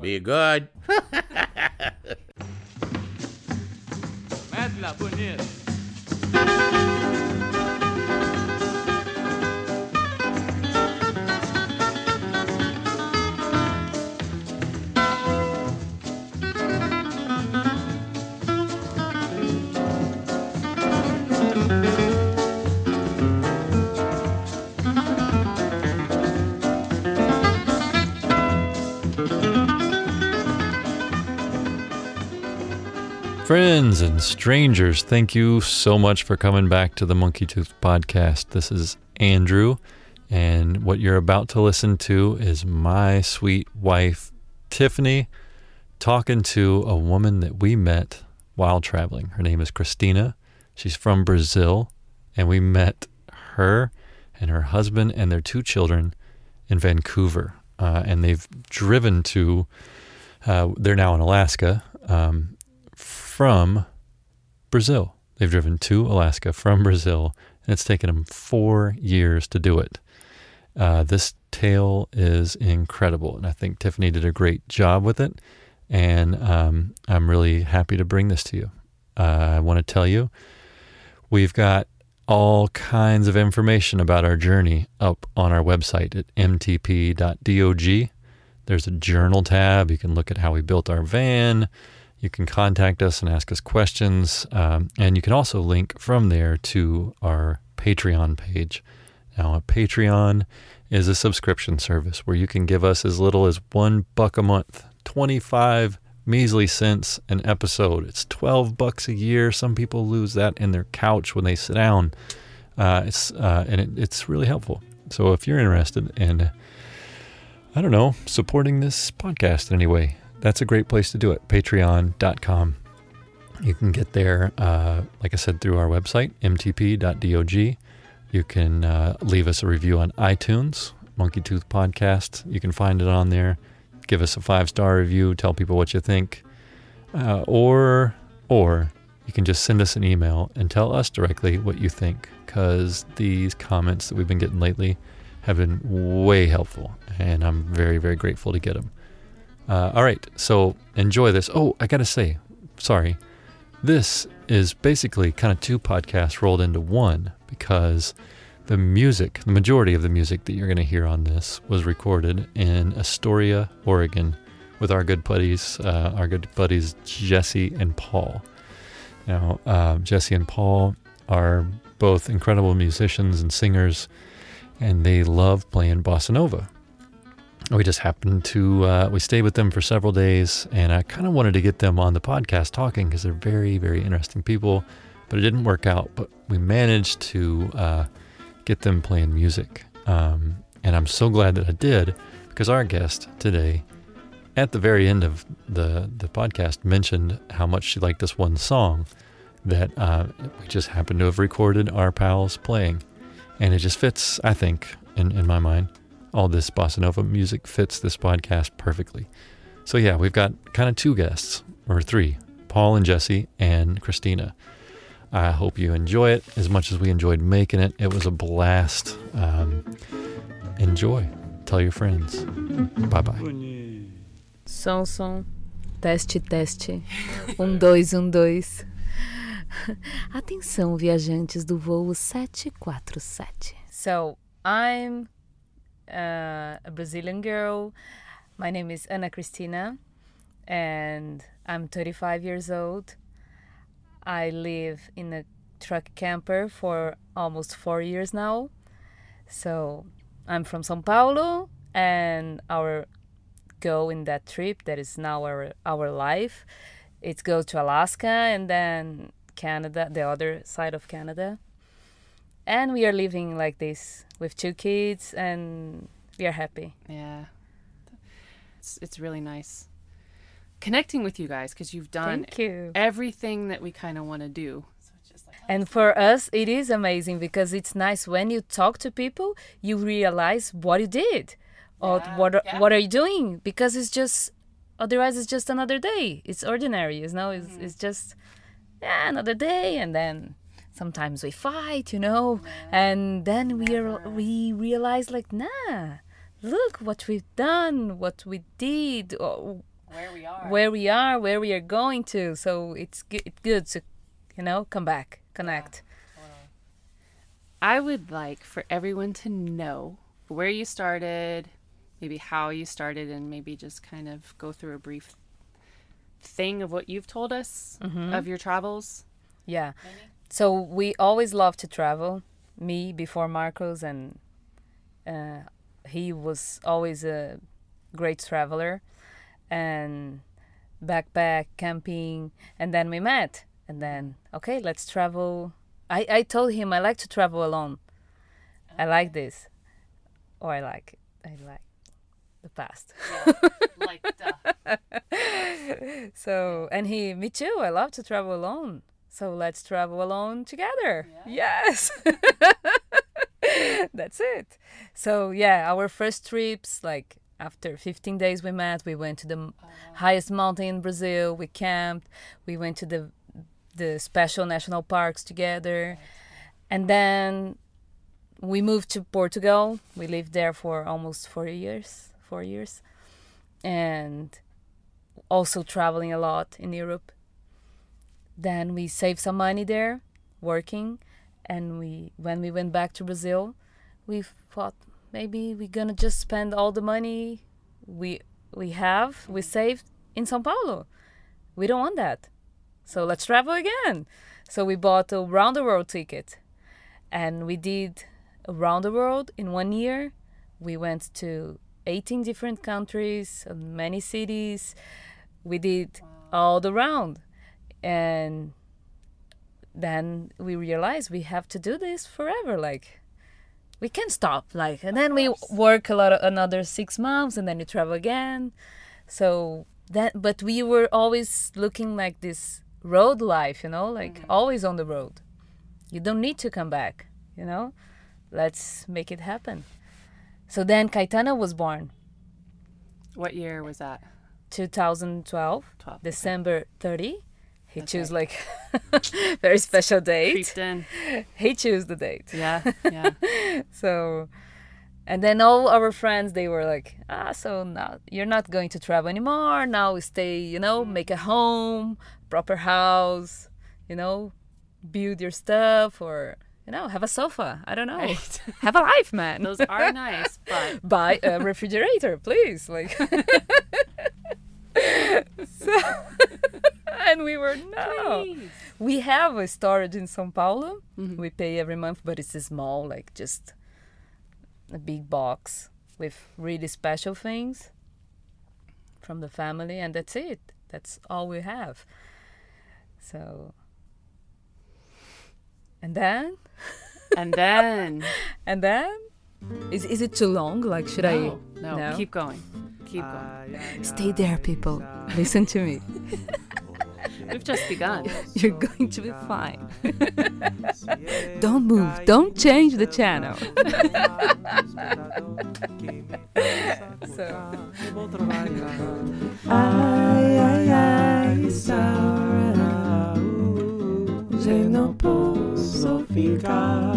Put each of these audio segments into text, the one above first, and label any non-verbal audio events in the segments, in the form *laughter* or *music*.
Be good. *laughs* *laughs* Friends and strangers, thank you so much for coming back to the Monkey Tooth podcast. This is Andrew, and what you're about to listen to is my sweet wife, Tiffany, talking to a woman that we met while traveling. Her name is Cristina. She's from Brazil, and we met her and her husband and their two children in Vancouver. Uh, and they've driven to, uh, they're now in Alaska. Um, from Brazil. They've driven to Alaska from Brazil, and it's taken them four years to do it. Uh, this tale is incredible, and I think Tiffany did a great job with it. And um, I'm really happy to bring this to you. Uh, I want to tell you we've got all kinds of information about our journey up on our website at mtp.dog. There's a journal tab. You can look at how we built our van you can contact us and ask us questions. Um, and you can also link from there to our Patreon page. Now, Patreon is a subscription service where you can give us as little as one buck a month, 25 measly cents an episode. It's 12 bucks a year. Some people lose that in their couch when they sit down. Uh, it's uh, and it, it's really helpful. So if you're interested in, I don't know, supporting this podcast in any way, that's a great place to do it. Patreon.com. You can get there, uh, like I said, through our website, mtp.dog. You can uh, leave us a review on iTunes, Monkey Tooth Podcast. You can find it on there. Give us a five star review. Tell people what you think, uh, or or you can just send us an email and tell us directly what you think. Because these comments that we've been getting lately have been way helpful, and I'm very very grateful to get them. Uh, all right, so enjoy this. Oh, I gotta say, sorry. This is basically kind of two podcasts rolled into one because the music, the majority of the music that you're going to hear on this was recorded in Astoria, Oregon, with our good buddies, uh, our good buddies Jesse and Paul. Now, uh, Jesse and Paul are both incredible musicians and singers, and they love playing bossa nova we just happened to uh, we stayed with them for several days and i kind of wanted to get them on the podcast talking because they're very very interesting people but it didn't work out. But we managed to uh, get them playing music um, and i'm so glad that i did because our guest today at the very end of the, the podcast mentioned how much she liked this one song that uh, we just happened to have recorded our pals playing. And it just fits i think in, in my mind all this bossa nova music fits this podcast perfectly. So, yeah, we've got kind of two guests, or three Paul and Jesse, and Cristina. I hope you enjoy it as much as we enjoyed making it. It was a blast. Um, enjoy. Tell your friends. Bye bye. Som, som. Teste, teste. Um, dois, um, dois. *laughs* Atenção, viajantes do voo 747. So, I'm uh, a Brazilian girl. My name is Ana Cristina, and I'm 35 years old. I live in a truck camper for almost four years now. So I'm from São Paulo, and our goal in that trip that is now our our life, it's go to Alaska and then Canada, the other side of Canada and we are living like this with two kids and we are happy yeah it's, it's really nice connecting with you guys because you've done you. everything that we kind of want to do and for us it is amazing because it's nice when you talk to people you realize what you did or yeah, what yeah. what are you doing because it's just otherwise it's just another day it's ordinary you know it's, mm-hmm. it's just yeah another day and then sometimes we fight, you know, and then we are, we realize like, nah, look what we've done, what we did, uh, Where we are. where we are, where we are going to. So it's good, it's good to, you know, come back, connect. I would like for everyone to know where you started, maybe how you started, and maybe just kind of go through a brief thing of what you've told us mm-hmm. of your travels. Yeah. So we always love to travel. Me before Marcos, and uh, he was always a great traveler, and backpack camping. And then we met, and then okay, let's travel. I I told him I like to travel alone. I like this, or I like I like the past. like, duh. *laughs* So, and he, me too. I love to travel alone. So let's travel alone together. Yes. *laughs* That's it. So, yeah, our first trips, like after 15 days we met, we went to the m oh, highest mountain in Brazil. We camped. We went to the the special national parks together. And then we moved to Portugal. We lived there for almost four years. Four years. And also traveling a lot in Europe. Then we saved some money there, working, and we when we went back to Brazil, we thought maybe we're gonna just spend all the money we we have we saved in São Paulo. We don't want that, so let's travel again. So we bought a round the world ticket, and we did around the world in one year. We went to 18 different countries, many cities. We did all the round. And then we realize we have to do this forever. Like, we can't stop. Like, and then we work a lot, of, another six months, and then you travel again. So that, but we were always looking like this road life, you know, like mm-hmm. always on the road. You don't need to come back, you know. Let's make it happen. So then Caetano was born, What year was that? 2012, 12. okay. December 30. He Okay. chose like *laughs* very special date. *laughs* He chose the date. Yeah, yeah. *laughs* So, and then all our friends they were like, ah, so now you're not going to travel anymore. Now we stay, you know, make a home, proper house, you know, build your stuff or you know have a sofa. I don't know, Right. have a life, man. Those are nice, but buy a refrigerator, please. Like, so, *laughs* and we were no. Please. We have a storage in São Paulo. Mhm. We pay every month, but it's small, like just a big box with really special things from the family, and that's it. That's all we have. So, and then, and then *laughs* and then, is is it too long? Like, should no, I? no, keep going, keep going. Stay there, people. Listen to me. *laughs* We've just begun. *laughs* You're going to be fine. *laughs* Don't move. Don't change the channel. So. *laughs* Ai, ai, ai, Saura, eu não posso ficar.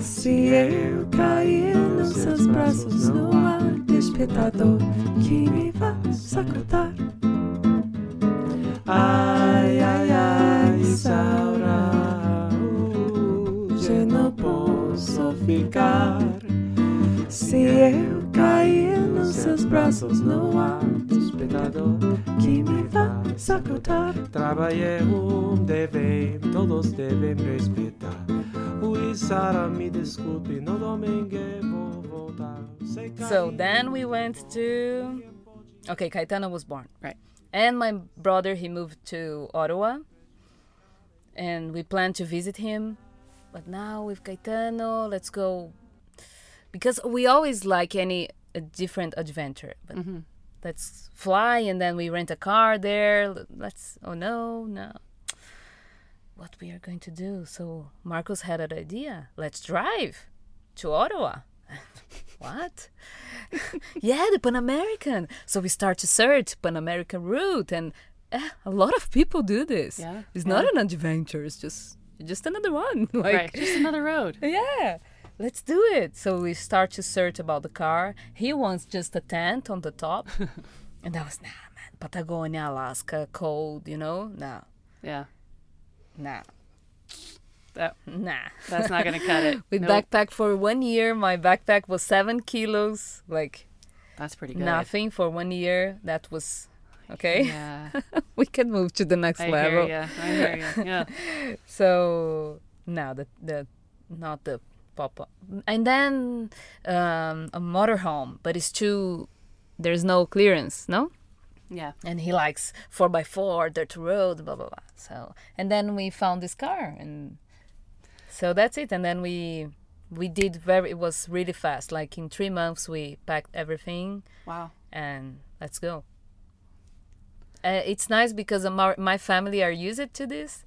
Se eu cair nos seus braços, no ar despertador que me vai sacudir. Ai, ai, ai, Saura, eu não posso ficar. Se eu cair nos seus braços no ar despertador que me vai sacudir. Trabalhei um devem, todos devem respeitar. Ui, Sara, me desculpe, no domingo vou voltar. So then we went to. Okay, Caetano was born. Right. And my brother, he moved to Ottawa. And we planned to visit him. But now with Caetano, let's go. Because we always like any a different adventure. But Mhm. let's fly and then we rent a car there. Let's. Oh no, no. What we are going to do? So Marcos had an idea. Let's drive to Ottawa. *laughs* what? *laughs* yeah, the Pan American. So we start to search Pan American route, and eh, a lot of people do this. Yeah, it's yeah. not an adventure. It's just just another one. *laughs* like right, just another road. yeah, let's do it. So we start to search about the car. He wants just a tent on the top, and I was nah, man, Patagonia, Alaska, cold, you know? No, Yeah. no, That nah. that's not gonna cut it. *laughs* We Nope. backpack for one year. My backpack was seven kilos, like That's pretty good. nothing for one year. That was okay. Yeah. *laughs* we can move to the next I level. hear you. I hear you. Yeah. *laughs* So now the the not the pop up, and then um, a motorhome, but it's too. There's no clearance, no. Yeah. And he likes four by four, dirt road, blah blah blah. So and then we found this car, and so that's it. And then we we did very. It was really fast. Like in three months, we packed everything Wow. and let's go. Uh, it's nice because our, my family are used to this.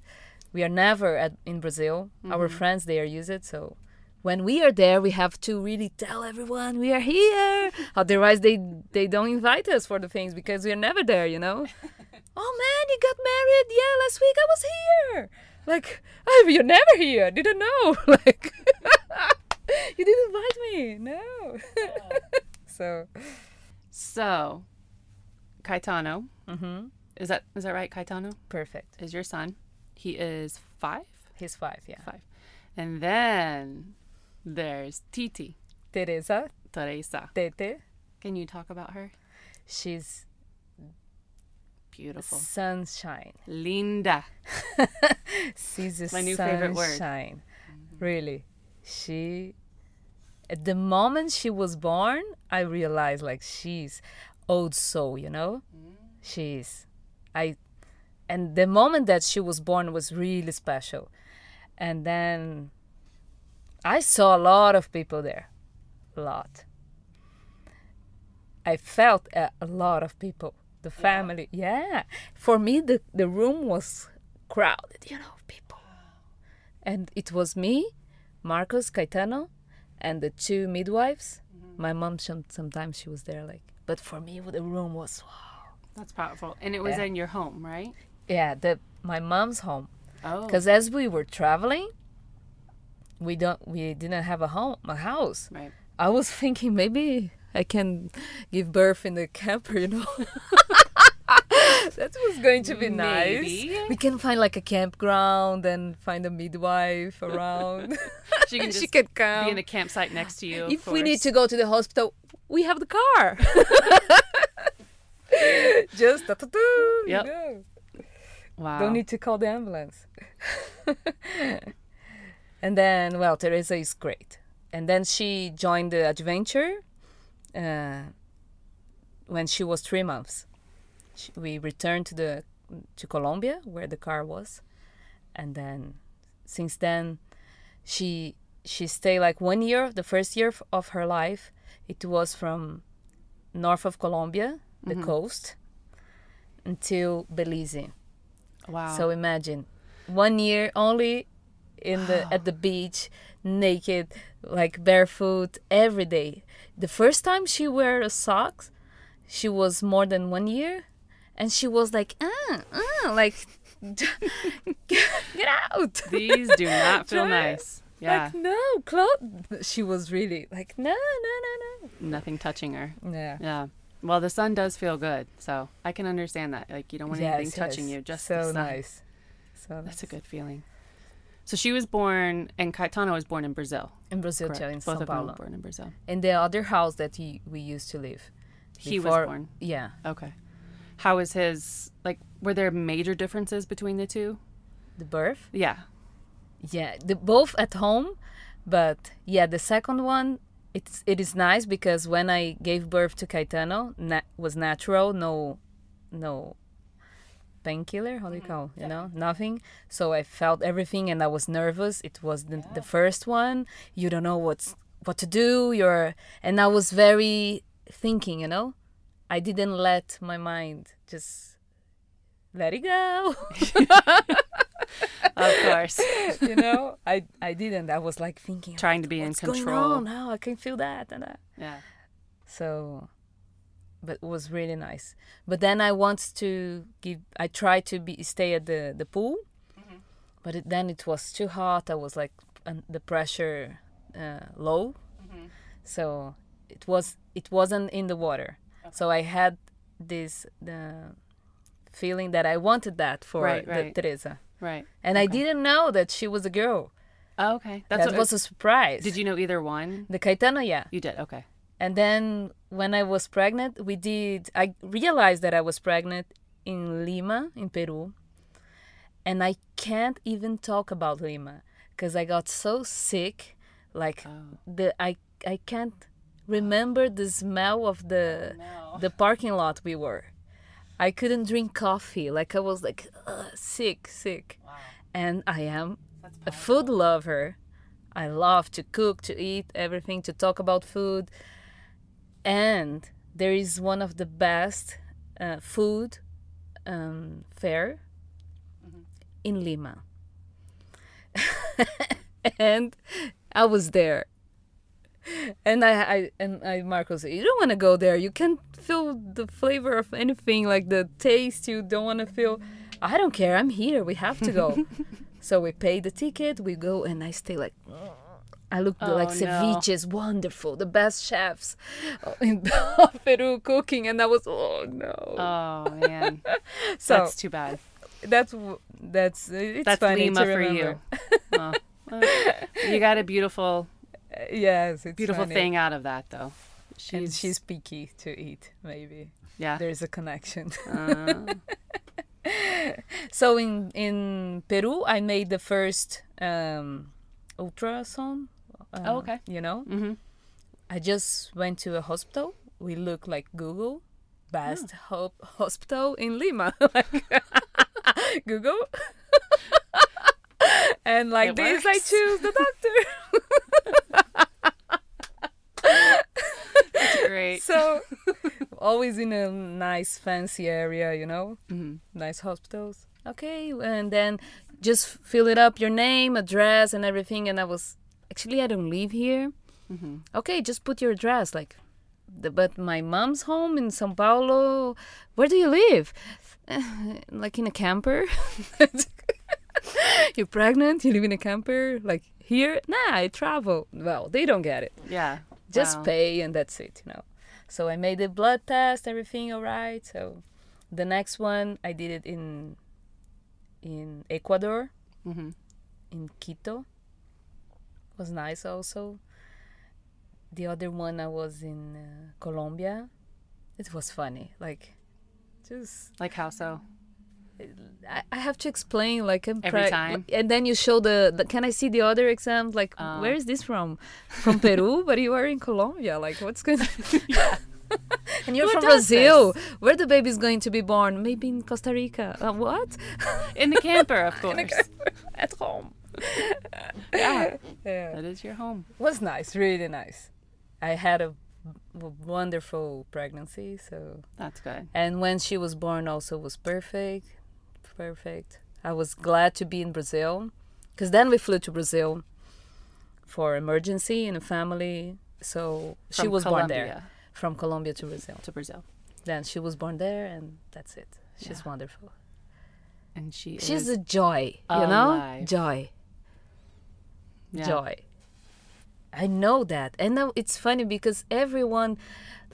We are never at, in Brazil. Our friends they are used. So when we are there, we have to really tell everyone we are here. *laughs* Otherwise, they they don't invite us for the things because we are never there. You know. *laughs* oh man, you got married? Yeah, last week I was here. Like, oh, you're never here. Didn't know. *laughs* like, *laughs* you didn't invite me. No. *laughs* so. So, Caetano, hmm is that is that right? Caetano Perfect. is your son. He is five, He's five, yeah. five, and then there's Titi Teresa, Teresa. Tete, Can you talk about her? she's Beautiful, sunshine. Linda. *laughs* She's a My new favorite word. sunshine. Mm-hmm. Really. She, at the moment she was born, I realized like she's old soul, you know? Mm. She's, I, and the moment that she was born was really special. And then I saw a lot of people there. A lot. I felt a, a lot of people. The family, yeah. For me, the, the room was crowded, you know, people. And it was me, Marcos Caetano, and the two midwives. Mm-hmm. My mom, some, sometimes she was there, like. But for me, the room was, wow. That's powerful, and it was Yeah. in your home, right? Yeah, the my mom's home. Oh, Because as we were traveling, we don't, we didn't have a home, a house. right. I was *laughs* thinking maybe I can give birth in the camper, *laughs* you know. *laughs* that was going to be nice. Maybe. We can find like a campground and find a midwife around. *laughs* She can she come. be in a campsite next to you. if we need to go to the hospital, we have the car. Just da, da, da, you know. wow. Don't need to call the ambulance. and then, well, Teresa is great. And then she joined the adventure uh, when she was three months. She, we returned to the to Colombia where the car was, and then since then, she she stayed like one year. The first year of- of her life, it was from north of Colombia, the coast, until Belize. Wow. So imagine one year only in the at the beach, naked, like barefoot every day. The first time she wear a socks, she was more than one year, and she was like, ah, ah like, *laughs* get out. These do not *laughs* feel nice. Yeah. Like no, clothes. She was really like, no, no, no, no. Nothing touching her. Yeah. Yeah. Well, the sun does feel good, so I can understand that. Like you don't want anything Yes, touching you, just so the sun. nice. So That's a good feeling. So she was born, and Caetano was born in Brazil. in Brazil, correct? too, in Both São of them Paulo. born in Brazil. In the other house that he, we used to live. He was born. Yeah. Okay. How was his? Like, were there major differences between the two? The birth. Yeah. Yeah, the both at home, but yeah, the second one it's it is nice because when I gave birth to Caetano, na- was natural, no, no painkiller. How do you mm-hmm. call? You know, nothing. So I felt everything, and I was nervous. It was the, the first one. You don't know what's what to do. You're and I was very thinking. You know, I didn't let my mind just let it go. *laughs* Of course. *laughs* you know i i didn't i was like thinking Trying to be in control. on now i can feel that and that Yeah. so but it was really nice but then i want to give i tried to be stay at the the pool Mm-hmm. but it, then it was too hot i was like um, the pressure uh, low Mm-hmm. so it was it wasn't in the water so i had this the feeling that I wanted that for Right, the right. Teresa, Right. and I didn't know that she was a girl. Oh, okay. That's that what, was a surprise. Did you know either one? The Caetano, yeah. You did. Okay. And then when I was pregnant, we did. I realized that I was pregnant in Lima, in Peru, and I can't even talk about Lima because I got so sick. Like Oh. the I I can't remember the smell of the oh, no. the parking lot we were. I couldn't drink coffee. Like I was like "Ugh, sick, sick. Wow. And I am a food lover. I love to cook, to eat, everything, to talk about food. And there is one of the best uh, food um, fair in Lima. *laughs* and I was there. And I, I and I Marco said, You don't wanna go there. You can't feel the flavor of anything, like the taste, you don't wanna feel I don't care, I'm here, we have to go. *laughs* so we pay the ticket, we go and I stay like I look Oh, like no. is wonderful, the best chefs *laughs* in *laughs* Peru cooking, and I was oh no. Oh man, *laughs* so that's too bad. that's that's it's That's funny Lima to for you. Oh, you got a beautiful, Uh, yes, it's beautiful funny. thing out of that though. and she's picky to eat. Maybe yeah. there's a connection. Uh, so in in Peru, I made the first um, ultrasound. Oh, okay. You know, mhm. I just went to a hospital. We look like Google, best ho- hospital in Lima. *laughs* like *laughs* Google. *laughs* and like It this, I choose the doctor. That's great. so always in a nice fancy area, you know, Mhm. nice hospitals. Okay, and then just fill it up your name, address, and everything. And I was actually I don't live here. Mhm. Okay, just put your address. Like, the, but my mom's home in São Paulo. Where do you live? *sighs* like in a camper. *laughs* You're pregnant. You live in a camper. Like here? Nah, I travel. Well, they don't get it Yeah. just Wow. pay and that's it you know so i made the blood test everything all right so the next one i did it in in ecuador Mhm. in quito was nice. Also the other one i was in uh, colombia it was funny. Like just Like how so? I, I have to explain like I'm Every time? and then you show the, the can I see the other exam? Like Oh. where is this from? From Peru? *laughs* But you are in Colombia. Like what's going Yeah. *laughs* and you're Who from Brazil where the baby's going to be born? Maybe in Costa Rica. Uh, what? In the camper, of *laughs* course. at home Yeah. *laughs* yeah. That is your home. It was nice really nice. I had a wonderful pregnancy so. That's good. and when she was born also was perfect perfect. I was glad to be in brazil because then we flew to brazil for emergency in a family so she From was born there. Colombia. From colombia to brazil. To Brazil, then she was born there and that's it. She's Yeah. wonderful. And she she's a joy you know? alive. joy yeah. joy i know that and now it's funny because everyone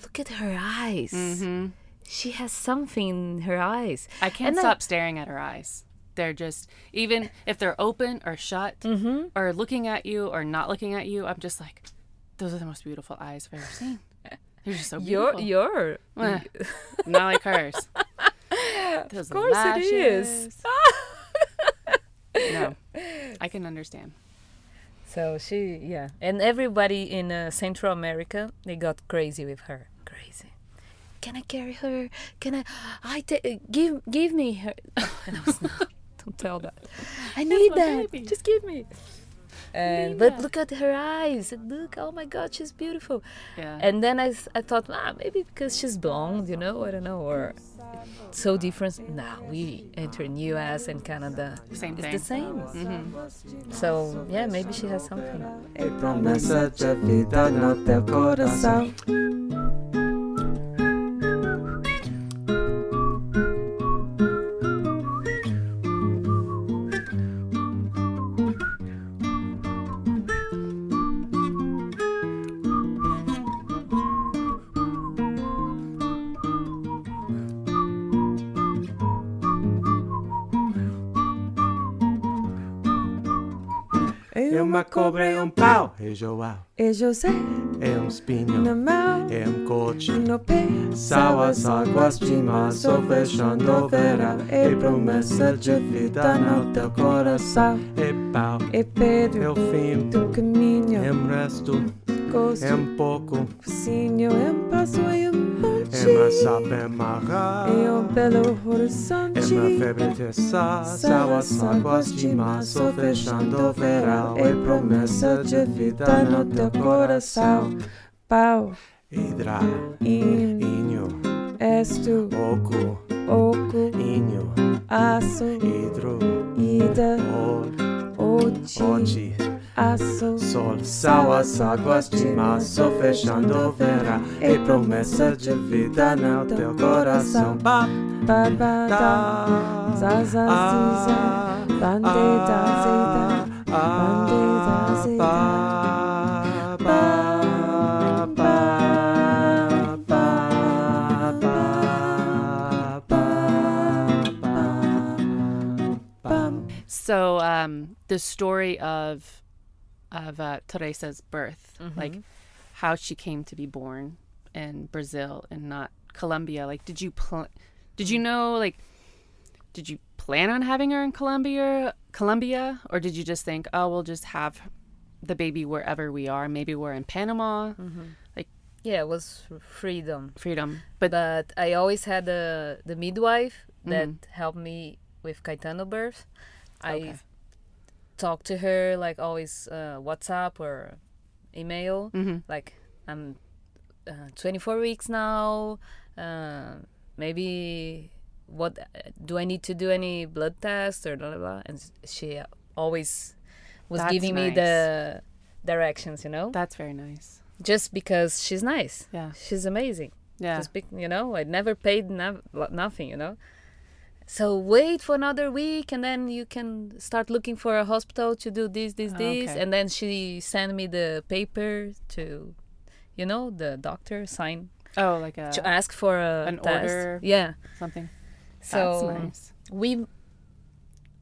look at her eyes hmm she has something in her eyes I can't And I- stop staring at her eyes. They're just even if they're open or shut mm-hmm. or looking at you or not looking at you. I'm just like, those are the most beautiful eyes I've ever seen. They're just so *laughs* Your beautiful. your Eh, *laughs* not like hers. *laughs* Those of course it is. no, I can understand. So she yeah, and everybody in uh, Central America they got crazy with her. Crazy. Can I carry her? Can I? I ta- give give me her. *laughs* and I was not. Don't tell that. I need that. baby. Just give me. And but that. look at her eyes. Look, oh my God, she's beautiful. Yeah. And then I, I thought, ah, maybe because she's blonde, you know, I don't know, or so different. Now we enter in U.S. and Canada. Same it's thing. the same. hmm So yeah, maybe she has something. Uma cobra, é um pau, é João, e José é um espinho, mão, é um coche. no pé. Sal as águas de março, fechando o verão. É promessa de vida no teu coração. É pau, E Pedro é o fim, do caminho, é um resto, gosto, é um pouco. focinho, é um passo e um ponte. É uma sapa, é uma E um belo horizonte. É uma febre de sal, sal as águas de março, fechando o verão. É promessa de vida no teu coração. Pau, Hidra, in, inho, estu, oco, oco, inho, aço, hidro, ida, or, ochi, ochi, aço, sol, sal as águas de março, fechando o verão. É promessa de vida no teu coração. Ba, babada, da, zaza, ziza, bandeda, zeda, bandeda, zeda. ba, ba, ba, So um, the story of of uh, Teresa's birth, like how she came to be born in Brazil and not Colombia. Like, did you pl- did you know like did you plan on having her in Colombia, Colombia, or did you just think, oh, we'll just have the baby wherever we are? Maybe we're in Panama, like Yeah, it was freedom. freedom. But But I always had the the midwife that Mhm. helped me with Caetano birth. Okay. I talked to her like always uh, WhatsApp or email. Mhm. Like I'm uh, 24 weeks now. Uh, maybe what do I need to do any blood test or blah blah blah? And she always was That's giving me the directions. You know, that's very nice. just because she's nice. Yeah, She's amazing. yeah. Just bec- you know, I never paid no- nothing, you know. So wait for another week, and then you can start looking for a hospital to do this, this, this, Okay. and then she sent me the paper to, you know, the doctor sign oh, like a to ask for a an test. order. Yeah. something. So that's nice. we,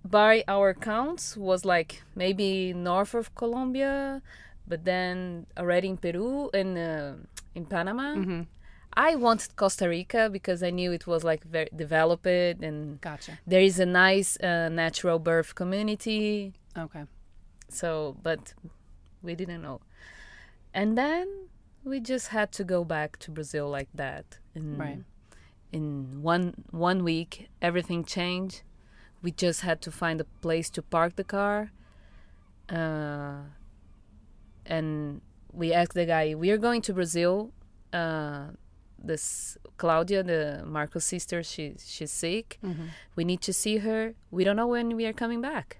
by our counts, was like maybe north of Colombia, but then already in Peru and uh, in Panama. hmm I wanted Costa Rica because I knew it was like very developed and Gotcha. there is a nice uh, natural birth community. Okay. So, but we didn't know. And then we just had to go back to Brazil like that. And Right. In one one week, everything changed. We just had to find a place to park the car. Uh, and we asked the guy, "We are going to Brazil. Uh, this Claudia, the Marco's sister, she she's sick. hmm We need to see her. We don't know when we are coming back."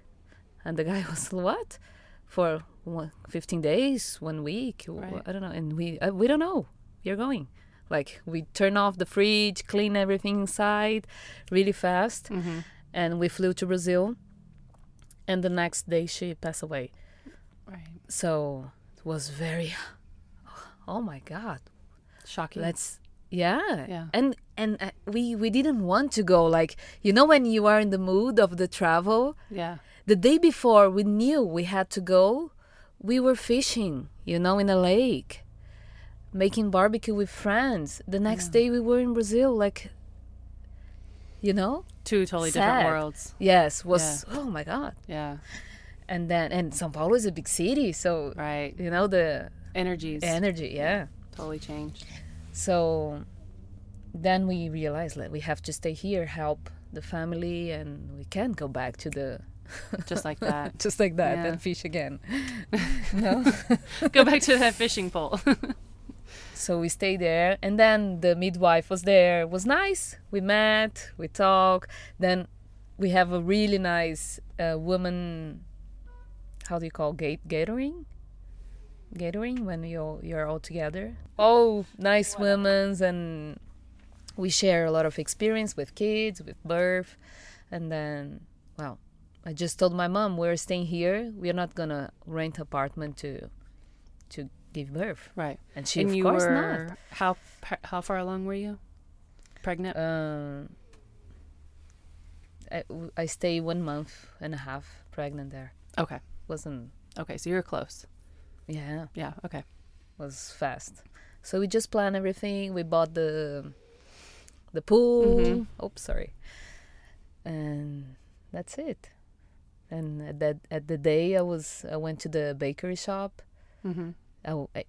And the guy *laughs* was, "What? For one, 15 days, one week? Right. I don't know." And we uh, we don't know. We are going. Like we turn off the fridge, clean everything inside, really fast, hmm and we flew to Brazil. And the next day, she passed away. Right. So it was very. Oh my God! Shocking. Let's yeah. Yeah. And and uh, we we didn't want to go. Like you know when you are in the mood of the travel. yeah. The day before we knew we had to go, we were fishing. You know, in a lake, making barbecue with friends. The next day we were in Brazil. Like. You know. Two totally Sad. different worlds. Yes. Was oh my God. Yeah. And then and São Paulo is a big city, so Right. you know the Energies energy. Yeah. totally changed. So then we realized that we have to stay here, help the family, and we can't go back to the *laughs* Just like that. *laughs* just like that Yeah. and fish again. *laughs* no. Go back to that fishing pole. so we stayed there, and then the midwife was there. It was nice. We met, we talked. Then we have a really nice uh, woman. How do you call gate gathering? Gathering when you you're all together. Oh, nice women's and we share a lot of experience with kids, with birth, and then well, I just told my mom we're staying here. We're not gonna rent apartment to to give birth, right. and she and of you course were how how far along were you? Pregnant. Um, I, I stay one month and a half pregnant there. okay. Wasn't Okay, so you're close. Yeah, Yeah. Okay. was fast. So we just planned everything. We bought the the pool. Mhm. Oops, sorry. And that's it. And at that at the day, I was I went to the bakery shop. Mm-hmm.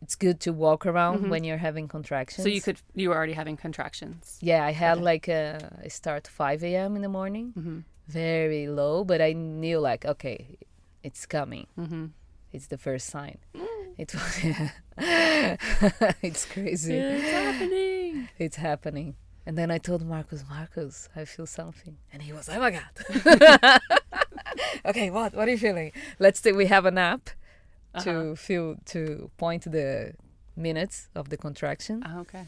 It's good to walk around Mhm. when you're having contractions. So you could you were already having contractions. Yeah, I had Okay. like a I start 5 a.m. in the morning, Mm-hmm. very low, but I knew like okay, it's coming. Mm-hmm. It's the first sign. It was *laughs* it's crazy. It's happening. *laughs* It's happening. And then I told Marcos, Marcos, I feel something. And he was, oh my God. *laughs* okay, what? What are you feeling? Let's say we have an app Uh-huh. to feel, to point the minutes of the contraction. Oh, okay.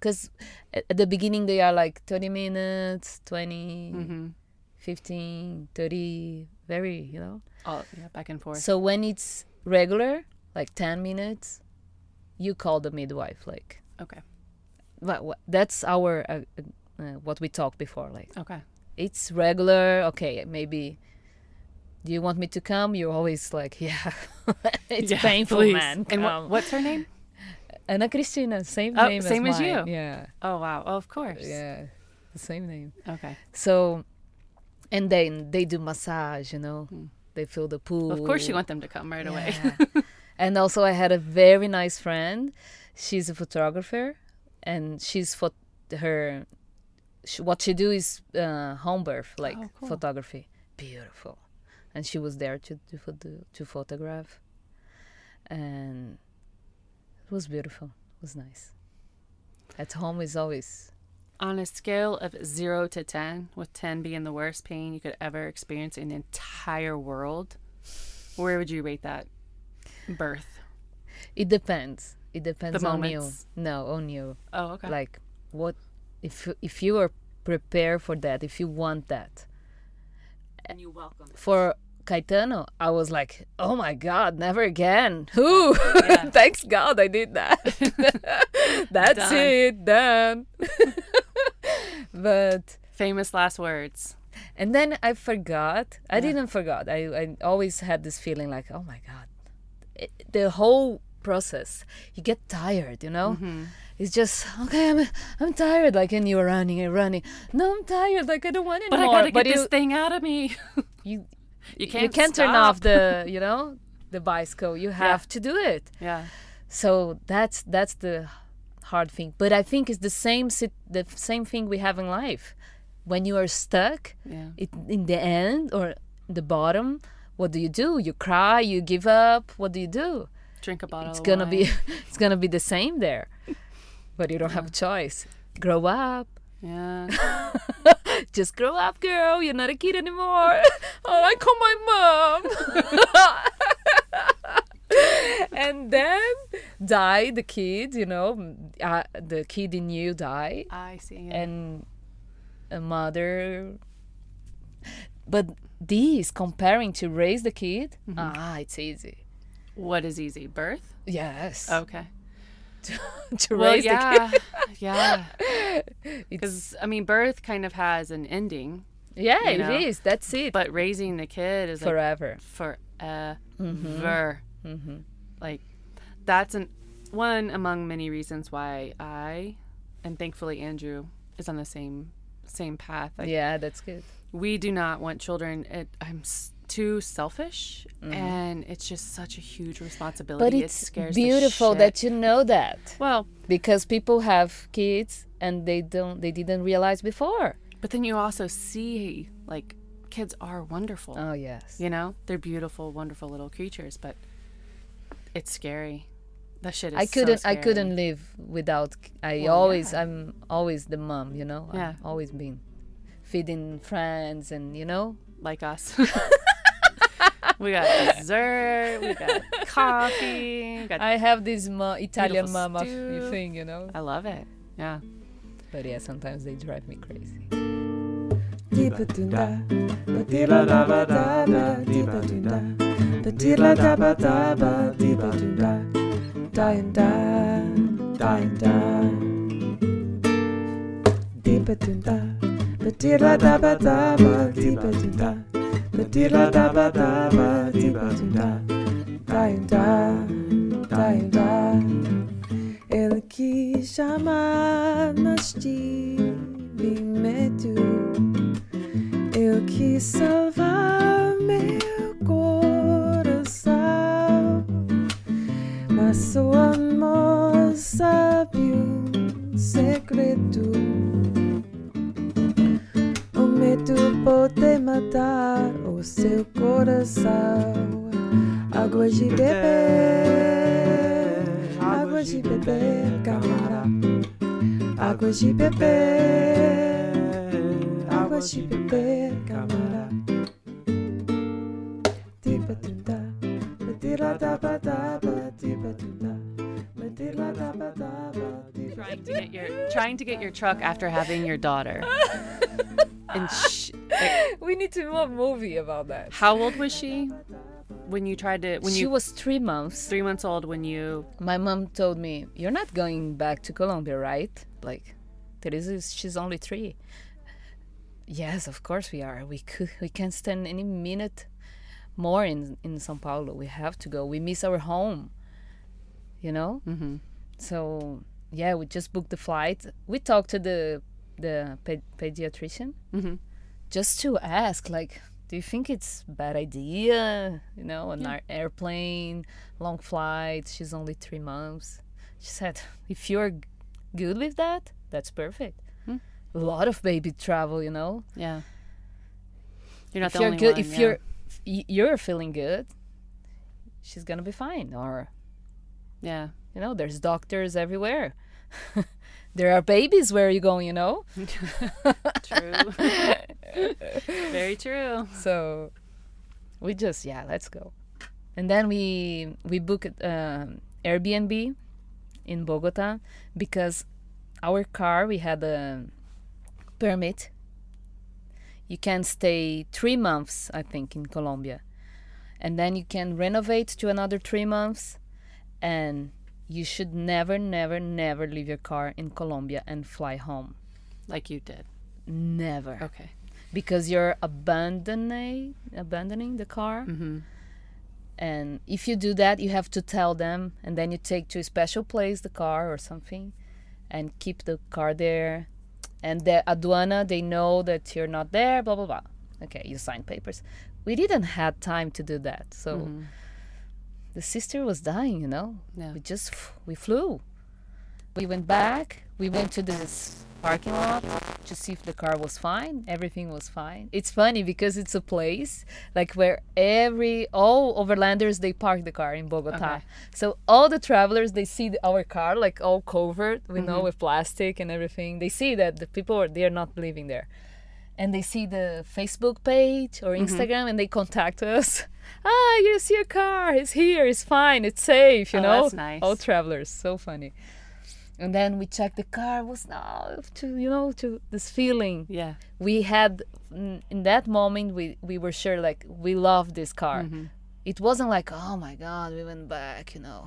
Because at, at the beginning they are like 30 minutes, 20, Mm-hmm. 15, 30, very, you know. All yeah, back and forth. So when it's regular, like 10 minutes, you call the midwife. Like, okay. but wha- that's our, uh, uh, uh, what we talked before. Like, Okay. it's regular. Okay, maybe. Do you want me to come? You're always like, *laughs* yeah, *laughs* it's Yeah, painful, please. man. And what, come." what's her name? *laughs* Anna Cristina, same Oh, name same as, as you. Yeah, Oh wow. Oh, of course. yeah, the same name. Okay. So, and then they do massage. You know, Hmm. they fill the pool. Of course, you want them to come right away. And also, I had a very nice friend. She's a photographer, and she's for her. Sh- what she do is uh, home birth, like Oh, cool. photography. Beautiful, and she was there to to to photograph, and it was beautiful. It was nice. At home is always On a scale of zero to ten, with ten being the worst pain you could ever experience in the entire world, where would you rate that birth? It depends. It depends on you. No, on you. Oh, okay. Like what if if you are prepared for that, if you want that. and you welcome it. For Caetano, I was like, "Oh my god, never again." Who? Yeah. *laughs* Thanks God I did that. *laughs* *laughs* That's Done. it, done. But Famous last words. and then I forgot. I Yeah. didn't forgot. I I always had this feeling like, "Oh my god." It, the whole process, you get tired, you know? Mm-hmm. It's just okay. I'm I'm tired. Like and you're running and running. No, I'm tired. Like I don't want anymore But I gotta get this you, thing out of me. *laughs* you You can't. you can't turn off the *laughs* you know the bicycle. You have to do it. Yeah. So that's that's the hard thing. But I think it's the same sit, the same thing we have in life. When you are stuck, Yeah. it, in the end or the bottom, what do you do? You cry. You give up. What do you do? Drink a bottle. it's gonna be *laughs* it's gonna be the same there but you don't have a choice grow up Yeah. *laughs* just grow up girl you're not a kid anymore *laughs* oh i call my mom *laughs* and then die the kid you know uh, the kid in you die I see. Yeah. and a mother but these comparing to raise the kid ah it's easy what is easy? Birth. yes Okay. *laughs* to Well, raise the kid *laughs* yeah. Yeah. Because I mean, birth kind of has an ending, Yeah, you it know? is. That's it. but raising the kid is like Forever. forever. Mm-hmm. Like that's an one among many reasons why I, and thankfully Andrew, is on the same same path. Like yeah, that's good. we do not want children. It, I'm s- too selfish, and it's just such a huge responsibility. Mm-hmm. But it it's scares beautiful that you know that Well, because people have kids and they don't they didn't realize before. but then you also see like kids are wonderful. Oh yes. You know, they're beautiful, wonderful little creatures, but it's scary. That shit is. I couldn't So I couldn't live without I Well, always yeah. I'm always the mom, you know? Yeah. I've always been feeding friends and you know? like us. *laughs* we got dessert. We got coffee. We got, I have this ma- Italian mama stew. thing, you know? I love it. Yeah. But yeah, sometimes they drive me crazy. The diddla dabba dabba dibba do da, da and da, da and da. Dibba do da, the diddla dabba dabba dibba do da, the diddla dabba dabba dibba do da, da and da, da and da. Ele quis chamar, mas tive medo. Eu quis salvar. Pode o seu coração. Água de beber, água de beber, camarada. Água de beber, água de beber, camarada. Tiba tunda, medira daba daba, tiba tunda, medira daba daba, trying to get your trying to get your truck after having your daughter. *laughs* and *laughs* sh- like, We need to do a movie about that. how old was she when you tried to when she you was three months. three months old when you My mom told me, "You're not going back to Colombia, right?" Like, Teresa, she's only three. Yes, of course we are. We could, we can't stand any minute more in in São Paulo. We have to go. We miss our home. You know. mm-hmm. So yeah, we just booked the flight. We talked to the the pe- pediatrician Mm-hmm. just to ask, like, do you think it's bad idea? You know, an Yeah. air- airplane, long flight. She's only three months. She said, if you're g- good with that, that's perfect. Hmm. A lot of baby travel, you know. yeah you're not if the you're only good, one if yeah. you're if you're feeling good, she's gonna be fine. Or yeah you know, there's doctors everywhere. *laughs* there are babies where you going, you know. *laughs* true. *laughs* Very true. So we just yeah let's go. And then we we booked um, airbnb in bogota because our car we had a permit. You can stay three months i think in colombia. And then you can renovate to another three months and you should never never never leave your car in colombia and fly home. Like you did. Never. Okay. Because you're abandoning abandoning the car. Mm-hmm. and if you do that you have to tell them and then you take to a special place the car or something and keep the car there. And the aduana they know that you're not there blah blah blah. Okay you sign papers. We didn't have time to do that so Mhm. The sister was dying you know? Yeah. We just we flew. We went back. We went to this parking lot to see if the car was fine. Everything was fine. It's funny because it's a place like where every all overlanders they park the car in bogota. Okay. so all the travelers they see our car like all covered we know Mhm. with plastic and everything. They see that the people are they're not living there and they see the facebook page or Mhm. instagram and they contact us. *laughs* Ah you see a car it's here. It's fine. It's safe you Oh, know? that's nice. all travelers. So funny. And then we checked the car. Was now to you know to this feeling. Yeah. We had mm, in that moment we we were sure like we love this car. Mhm. it wasn't like oh my god we went back you know.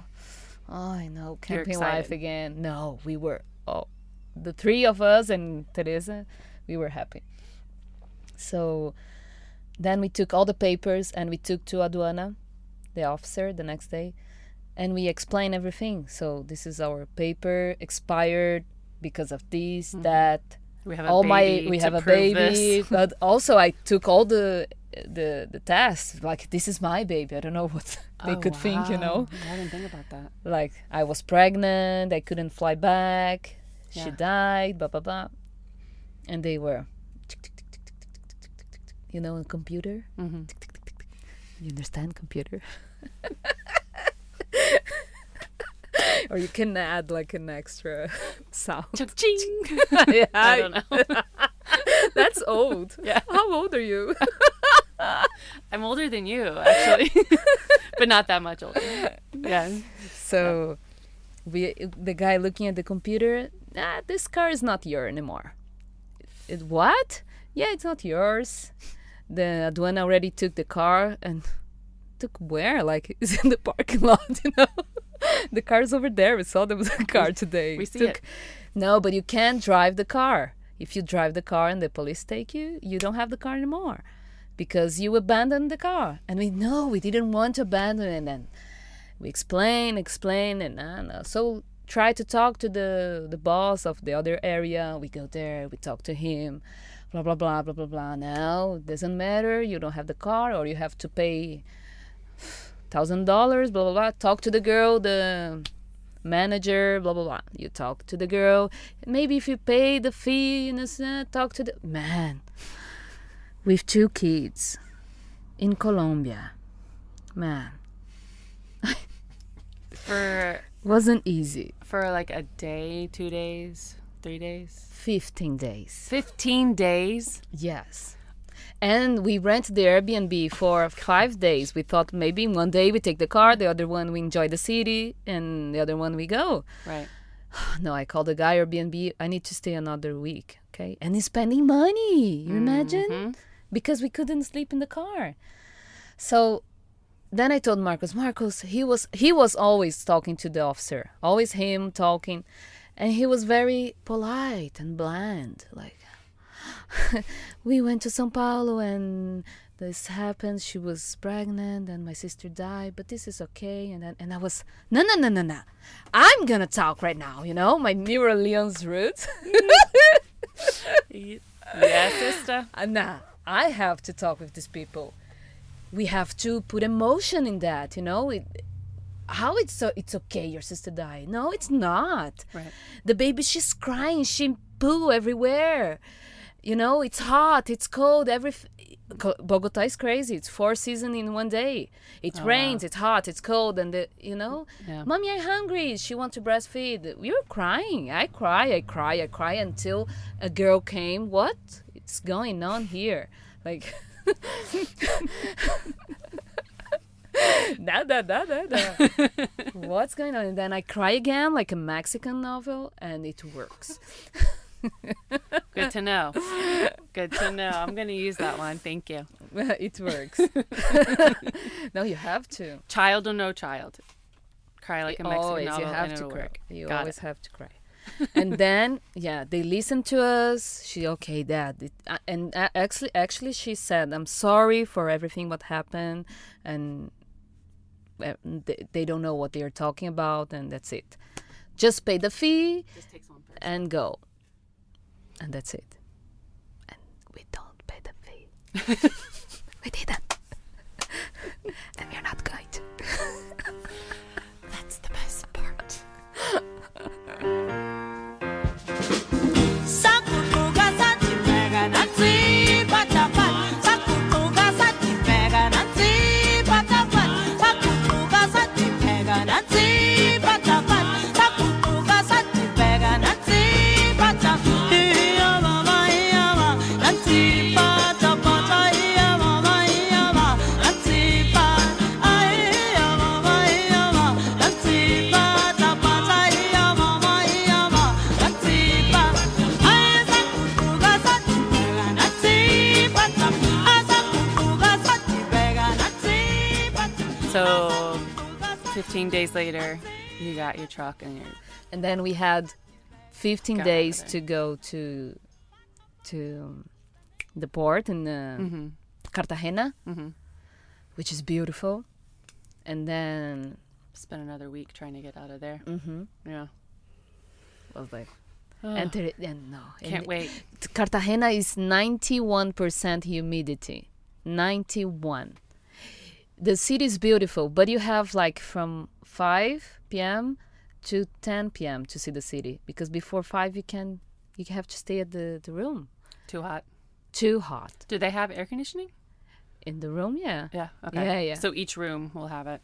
Oh i know. Camping life again. No we were oh the three of us and teresa we were happy so then we took all the papers and we took to aduana the officer the next day and we explained everything. So this is our paper expired because of this Mhm. that. We have a all my baby we to have a baby *laughs* but also i took all the the the tests. Like this is my baby. I don't know what *laughs* they Oh, could think you know. I didn't think about that. like i was pregnant. I couldn't fly back. She died blah blah blah. And they were you know a computer Mm-hmm. you understand computer *laughs* or you can add like an extra *laughs* sound Ching. *laughs* yeah, I don't know. That's old. Yeah. How old are you? I'm older than you, actually, but not that much older. Yeah. So, we the guy looking at the computer. Ah, this car is not yours anymore. It what? Yeah, it's not yours. The aduana already took the car and *laughs* took where? Like *laughs* it's in the parking *laughs* lot, you know. the car's over there. We saw the, car today. We see Took- it. No, but you can't drive the car. If you drive the car and the police take you, you don't have the car anymore because you abandoned the car. And we know we didn't want to abandon it. And we explain, explain, and uh, no. so try to talk to the the boss of the other area. We go there, we talk to him, blah blah blah blah blah blah. Now it doesn't matter. You don't have the car, or you have to pay thousand dollars. Blah blah blah. Talk to the girl, the manager. Blah blah blah. You talk to the girl. Maybe if you pay the fee, you know, talk to the man with two kids in Colombia. Man, For wasn't easy. for like a day, two days, three days, 15 days. fifteen days. Yes. And we rent the Airbnb for five days. We thought maybe one day we take the car, the other one we enjoy the city, and the other one we go. Right. *sighs* No, I called the guy Airbnb. I need to stay another week. Okay. And he's spending money. You imagine? Mhm. Because we couldn't sleep in the car. So then I told Marcos, Marcos, he was he was always talking to the officer. Always him talking. And he was very polite and bland. Like *laughs* we went to Sao Paulo and this happened. She was pregnant and my sister died, but this is okay. And then, and I was no no no no no. I'm gonna talk right now. You know my Mirror Leon's roots. *laughs* yeah sister. *laughs* Nah, I have to talk with these people. We have to put emotion in that. You know it. How it's so it's okay your sister died. No, it's not. Right. The baby, she's crying. She poo everywhere. You know, it's hot, it's cold. Every Bogota is crazy. It's four seasons in one day. It oh, rains, it's hot, it's cold, and the, you know, Yeah. mommy, I'm hungry. She wants to breastfeed. We were crying. I cry, I cry, I cry until a girl came. What? It's going on here? Like. *laughs* *laughs* da, da, da, da, da. What's going on? And then I cry again, like a Mexican novel, and it works. *laughs* Good to know. Good to know. I'm gonna use that one. Thank you. *laughs* it works. *laughs* no, you have to. Child or no child. Cry like a Mexican always, novel you have to cry. work. You Got always it. have to cry. and then, yeah, they listen to us. She okay, Dad. It, uh, and uh, actually, actually, she said, "I'm sorry for everything what happened," and Eh, they, they don't know what they are talking about, and that's it. Just pay the fee Just takes one person. and go, and that's it. And we don't pay the fee. *laughs* we didn't, *laughs* and we're not going to. *laughs* That's the best part. 15 days later, you got your truck and your and then we had 15 Got days to go to to the port in uh, hmm Cartagena, hmm which is beautiful. And then spent another week trying to get out of there. mm-hmm, Yeah. was like Ugh, enter it and no can't and wait. Cartagena is 91% humidity. 91. The city is beautiful, but you have like from 5 p.m. to 10 p.m. to see the city because before 5 you can you have to stay at the, the room. Too hot. Too hot. Do they have air conditioning? In the room, yeah. Yeah. Okay. Yeah, yeah. So each room will have it.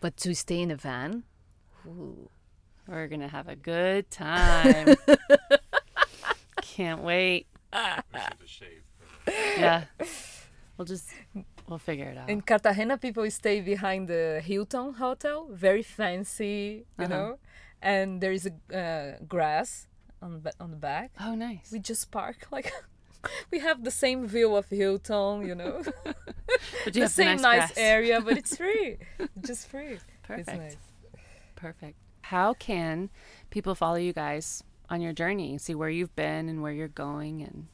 But to stay in a van, ooh, We're gonna have a good time. *laughs* Can't wait. Yeah. *laughs* We'll just we'll figure it out. In Cartagena, people stay behind the Hilton Hotel, very fancy, you Uh-huh. know, and there is a uh, grass on the, on the back. oh, nice. We just park *laughs* like we have the same view of Hilton, you know, *laughs* *laughs* But the you the same nice, nice, area, but it's free, just free. Perfect. It's nice. Perfect. How can people follow you guys on your journey? See where you've been and where you're going, and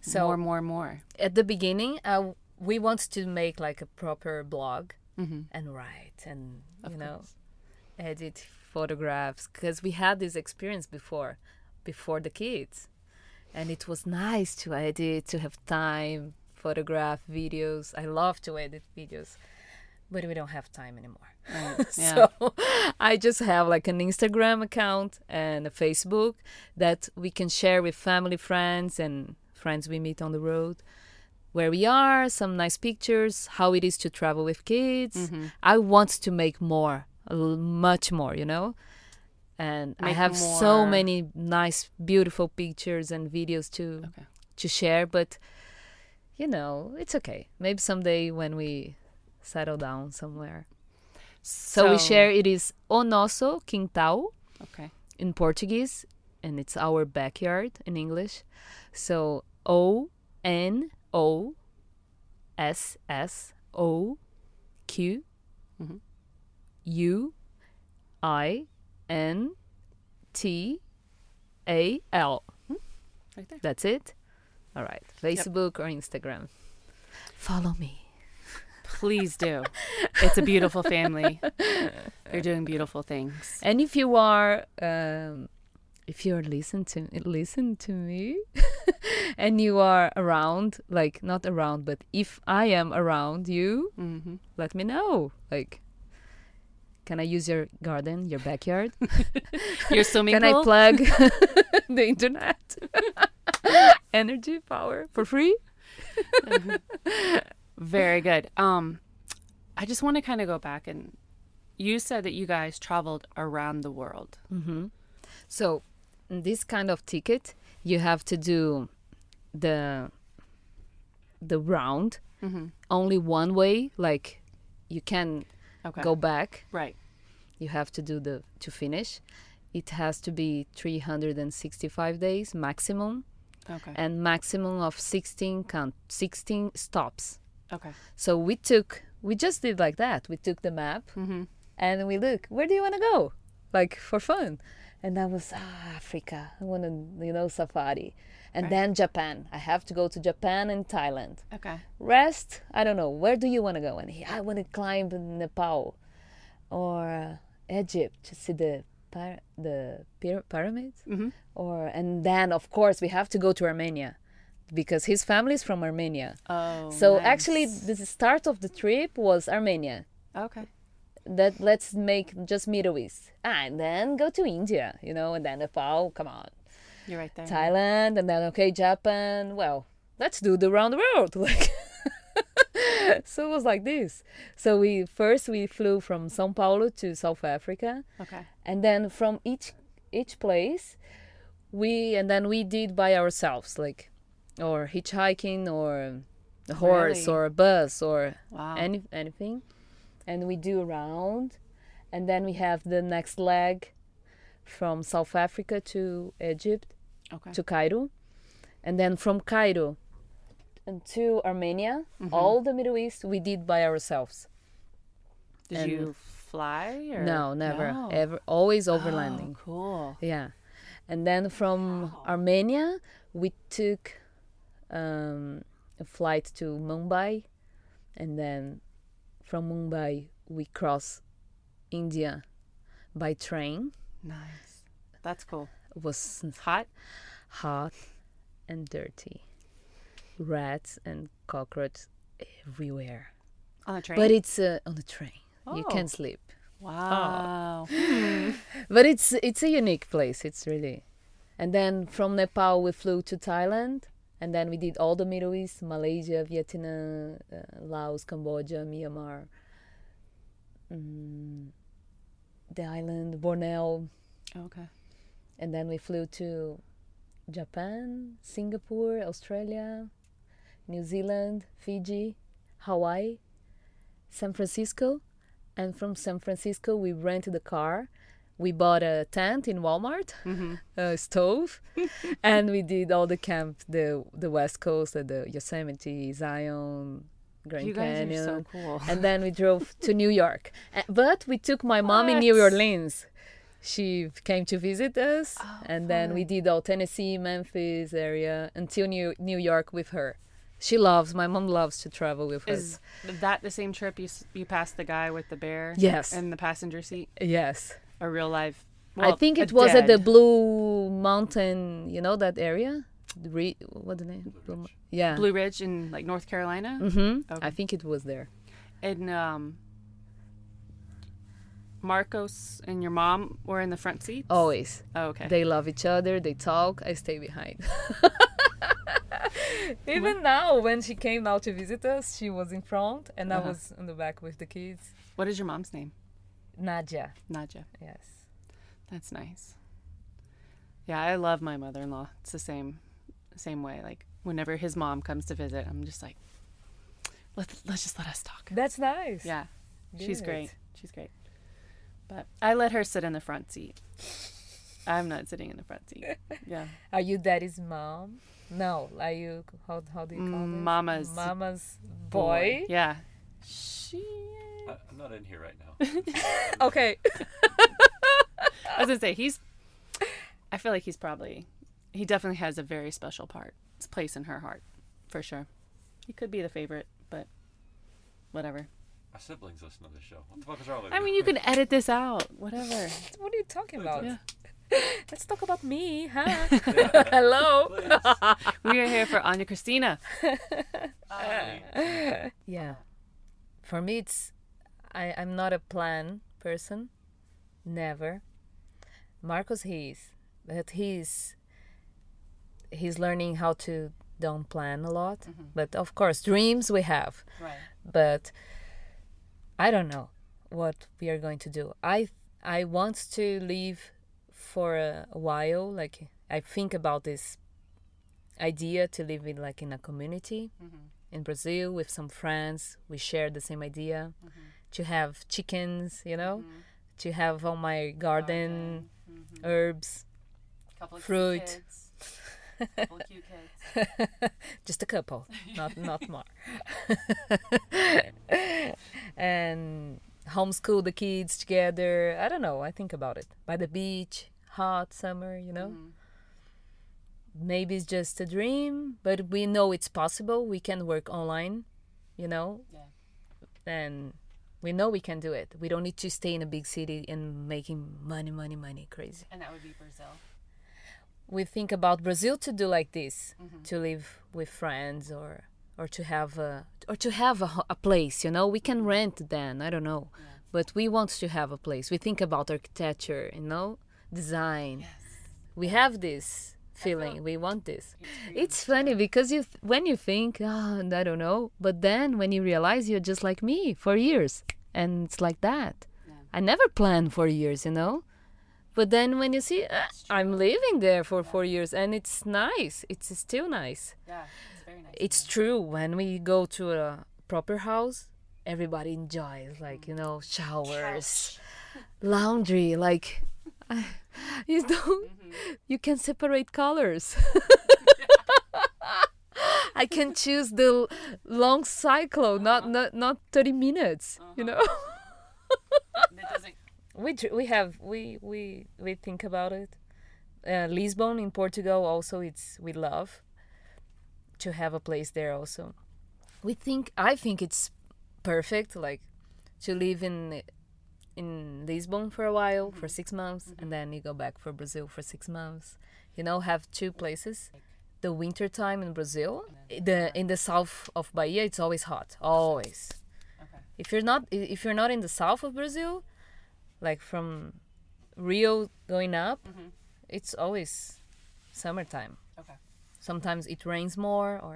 So more, more, more. at the beginning, uh, we want to make like a proper blog Mm-hmm. and write and Of you know course. edit photographs because we had this experience before before the kids and it was nice to edit to have time photograph videos i love to edit videos but we don't have time anymore Right. *laughs* Yeah. so i just have like an instagram account and a facebook that we can share with family friends and friends we meet on the road where we are some nice pictures how it is to travel with kids Mm-hmm. i want to make more much more you know and i Make have so many nice beautiful pictures and videos to Okay. to share but you know it's okay maybe someday when we settle down somewhere so, we share it is o nosso quintal Okay. in Portuguese, and it's our backyard in English. So O N O S S O Q. U I N T A L. Right there. That's it. All right. Facebook or Instagram. Follow me. Please do. It's a beautiful family. *laughs* They're doing beautiful things. And if you are, um, if you're listen to listen to me, *laughs* and you are around, like not around, but if I am around you, Mm-hmm. let me know. Like, can I use your garden, your backyard? *laughs* Your swimming can I plug *laughs* the internet, energy, power for free? Very good. Um, I just want to kind of go back and you said that you guys traveled around the world. Mm-hmm. So, this kind of ticket, you have to do the the round Mm-hmm. only one way. Like, you can Okay. go back. Right. You have to do the to finish. It has to be 365 days maximum, Okay. and maximum of 16 count 16 stops. Okay. So we took we just did like that. We took the map Mm-hmm. and we look where do you want to go like for fun and that was ah, africa i want to you know safari and Right. then japan i have to go to japan and thailand Okay. rest i don't know where do you want to go and he, i want to climb nepal or uh, egypt to see the the pyra- pyramids Mm-hmm. or and then of course we have to go to armenia because his family is from armenia Oh. so actually the start of the trip was armenia Okay. That let's make just Middle East. Ah, and then go to India, you know, and then Nepal, come on. You're right there. Thailand, and then okay, Japan. Well, let's do the round the world. *laughs* Like so it was like this. So we first we flew from São Paulo to South Africa, Okay. and then from each each place, we and then we did by ourselves, like or hitchhiking or a horse Really? or a bus or Wow. any anything and we do around and then we have the next leg from south africa to egypt okay. to cairo and then from cairo and to armenia Mm-hmm. all the middle east we did by ourselves Did and- you fly or no never No. ever always overlanding Oh, cool. yeah and then from armenia we took um, a flight to mumbai and then from mumbai we cross india by train Nice. That's cool. it was Hot. hot and dirty rats and cockroaches everywhere On the train. but it's uh, on the train you Oh. can sleep wow. *laughs* but it's it's a unique place it's really and then from nepal we flew to thailand and then we did all the middle east malaysia vietnam uh, laos cambodia myanmar mm, the island borneo Okay. and then we flew to japan singapore australia new zealand fiji hawaii san francisco and from san francisco we rented a car we bought a tent in walmart Mm-hmm. a stove *laughs* and we did all the camp the the west coast the yosemite zion grand You guys canyon are so cool. and then we drove to New York. Uh, *laughs* But we took my mom in New Orleans. She came to visit us, Oh, and then we did all Tennessee, Memphis area until New New York with her. She loves. My mom loves to travel with us. Is that the same trip you you passed the guy with the bear? Yes. In the passenger seat, Yes. A real live. I think it was at the. Blue Mountain. You know that area? The Re- what the name? Blue Mo- yeah. Blue Ridge in like North Carolina. Mm-hmm. Okay. I think it was there. And um, Marcos and your mom were in the front seat. Always. Oh, okay. They love each other. They talk. I stay behind. *laughs* Even now, when she came out to visit us, she was in front, and I Uh-huh. was in the back with the kids. what is your mom's name? Nadia. Nadja. Yes. That's nice. Yeah, I love my mother-in-law. It's the same, same way. Like whenever his mom comes to visit, I'm just like, let let's just let us talk. That's nice. Yeah, she's great. She's great. But I let her sit in the front seat. I'm not sitting in the front seat. *laughs* Yeah. Are you daddy's mom? No. Are you how how do you call mm, it? Mama's Mama's boy. Yeah. She. Uh, I'm not in here right now. *laughs* Okay. I was gonna say he's. I feel like he's probably. He definitely has a very special part, place in her heart, for sure. He could be the favorite, but whatever. My siblings listen to the show. What the fuck is wrong with I mean, you can edit this out. Whatever. *laughs* what are you talking about? Yeah. *laughs* Let's talk about me, huh? Hello. We are here for Anya Cristina. Yeah. For me, it's I, I'm not a plan person. Never. Marcos, he is, but he's he's learning how to don't plan a lot. Mm-hmm. But of course, dreams we have. Right. But I don't know what we are going to do. I I want to leave for a, a while. Like I think about this idea to live in like in a community mm-hmm. in Brazil with some friends. We share the same idea mm-hmm. To have chickens, you know, mm-hmm. to have all my garden, mm-hmm. herbs, Couple of Fruit. Cute kids. Couple kids. *laughs* just a couple, *laughs* not not more. *laughs* and homeschool the kids together. I don't know. I think about it by the beach, hot summer, you know. Mm-hmm. Maybe it's just a dream, but we know it's possible. We can work online, you know, Yeah. and we know we can do it. We don't need to stay in a big city and making money, money, money, crazy. And that would be Brazil. we think about Brazil to do like this, mm-hmm. to live with friends or or to have a or to have a, a place. You know, we can rent then. I don't know, but we want to have a place. We think about architecture. You know, design. We have this feeling. We want this. It's funny because you th- when you think, oh, I don't know, but then when you realize you're just like me for years, and it's like that. I never planned for years, you know. But then when you see, uh, I'm living there for four years and it's nice. It's still nice. Yeah, it's very nice. It's true. When we go to a proper house, everybody enjoys, like, you know, showers, laundry. Like, *laughs* *laughs* you don't, mm-hmm. you can separate colors. *laughs* I can choose the long cycle, not, uh-huh. not, not 30 minutes, you uh-huh. know? *laughs* We we have we we we think about it. Uh, lisbon in portugal also it's we love to have a place there also. We think i think it's perfect like to live in in lisbon for a while for six months and then you go back for brazil for six months. You know have two places the winter time in brazil the in the south of bahia it's always hot always. Okay. if you're not if you're not in the south of brazil like from rio going up it's always summertime. Okay. sometimes it rains more or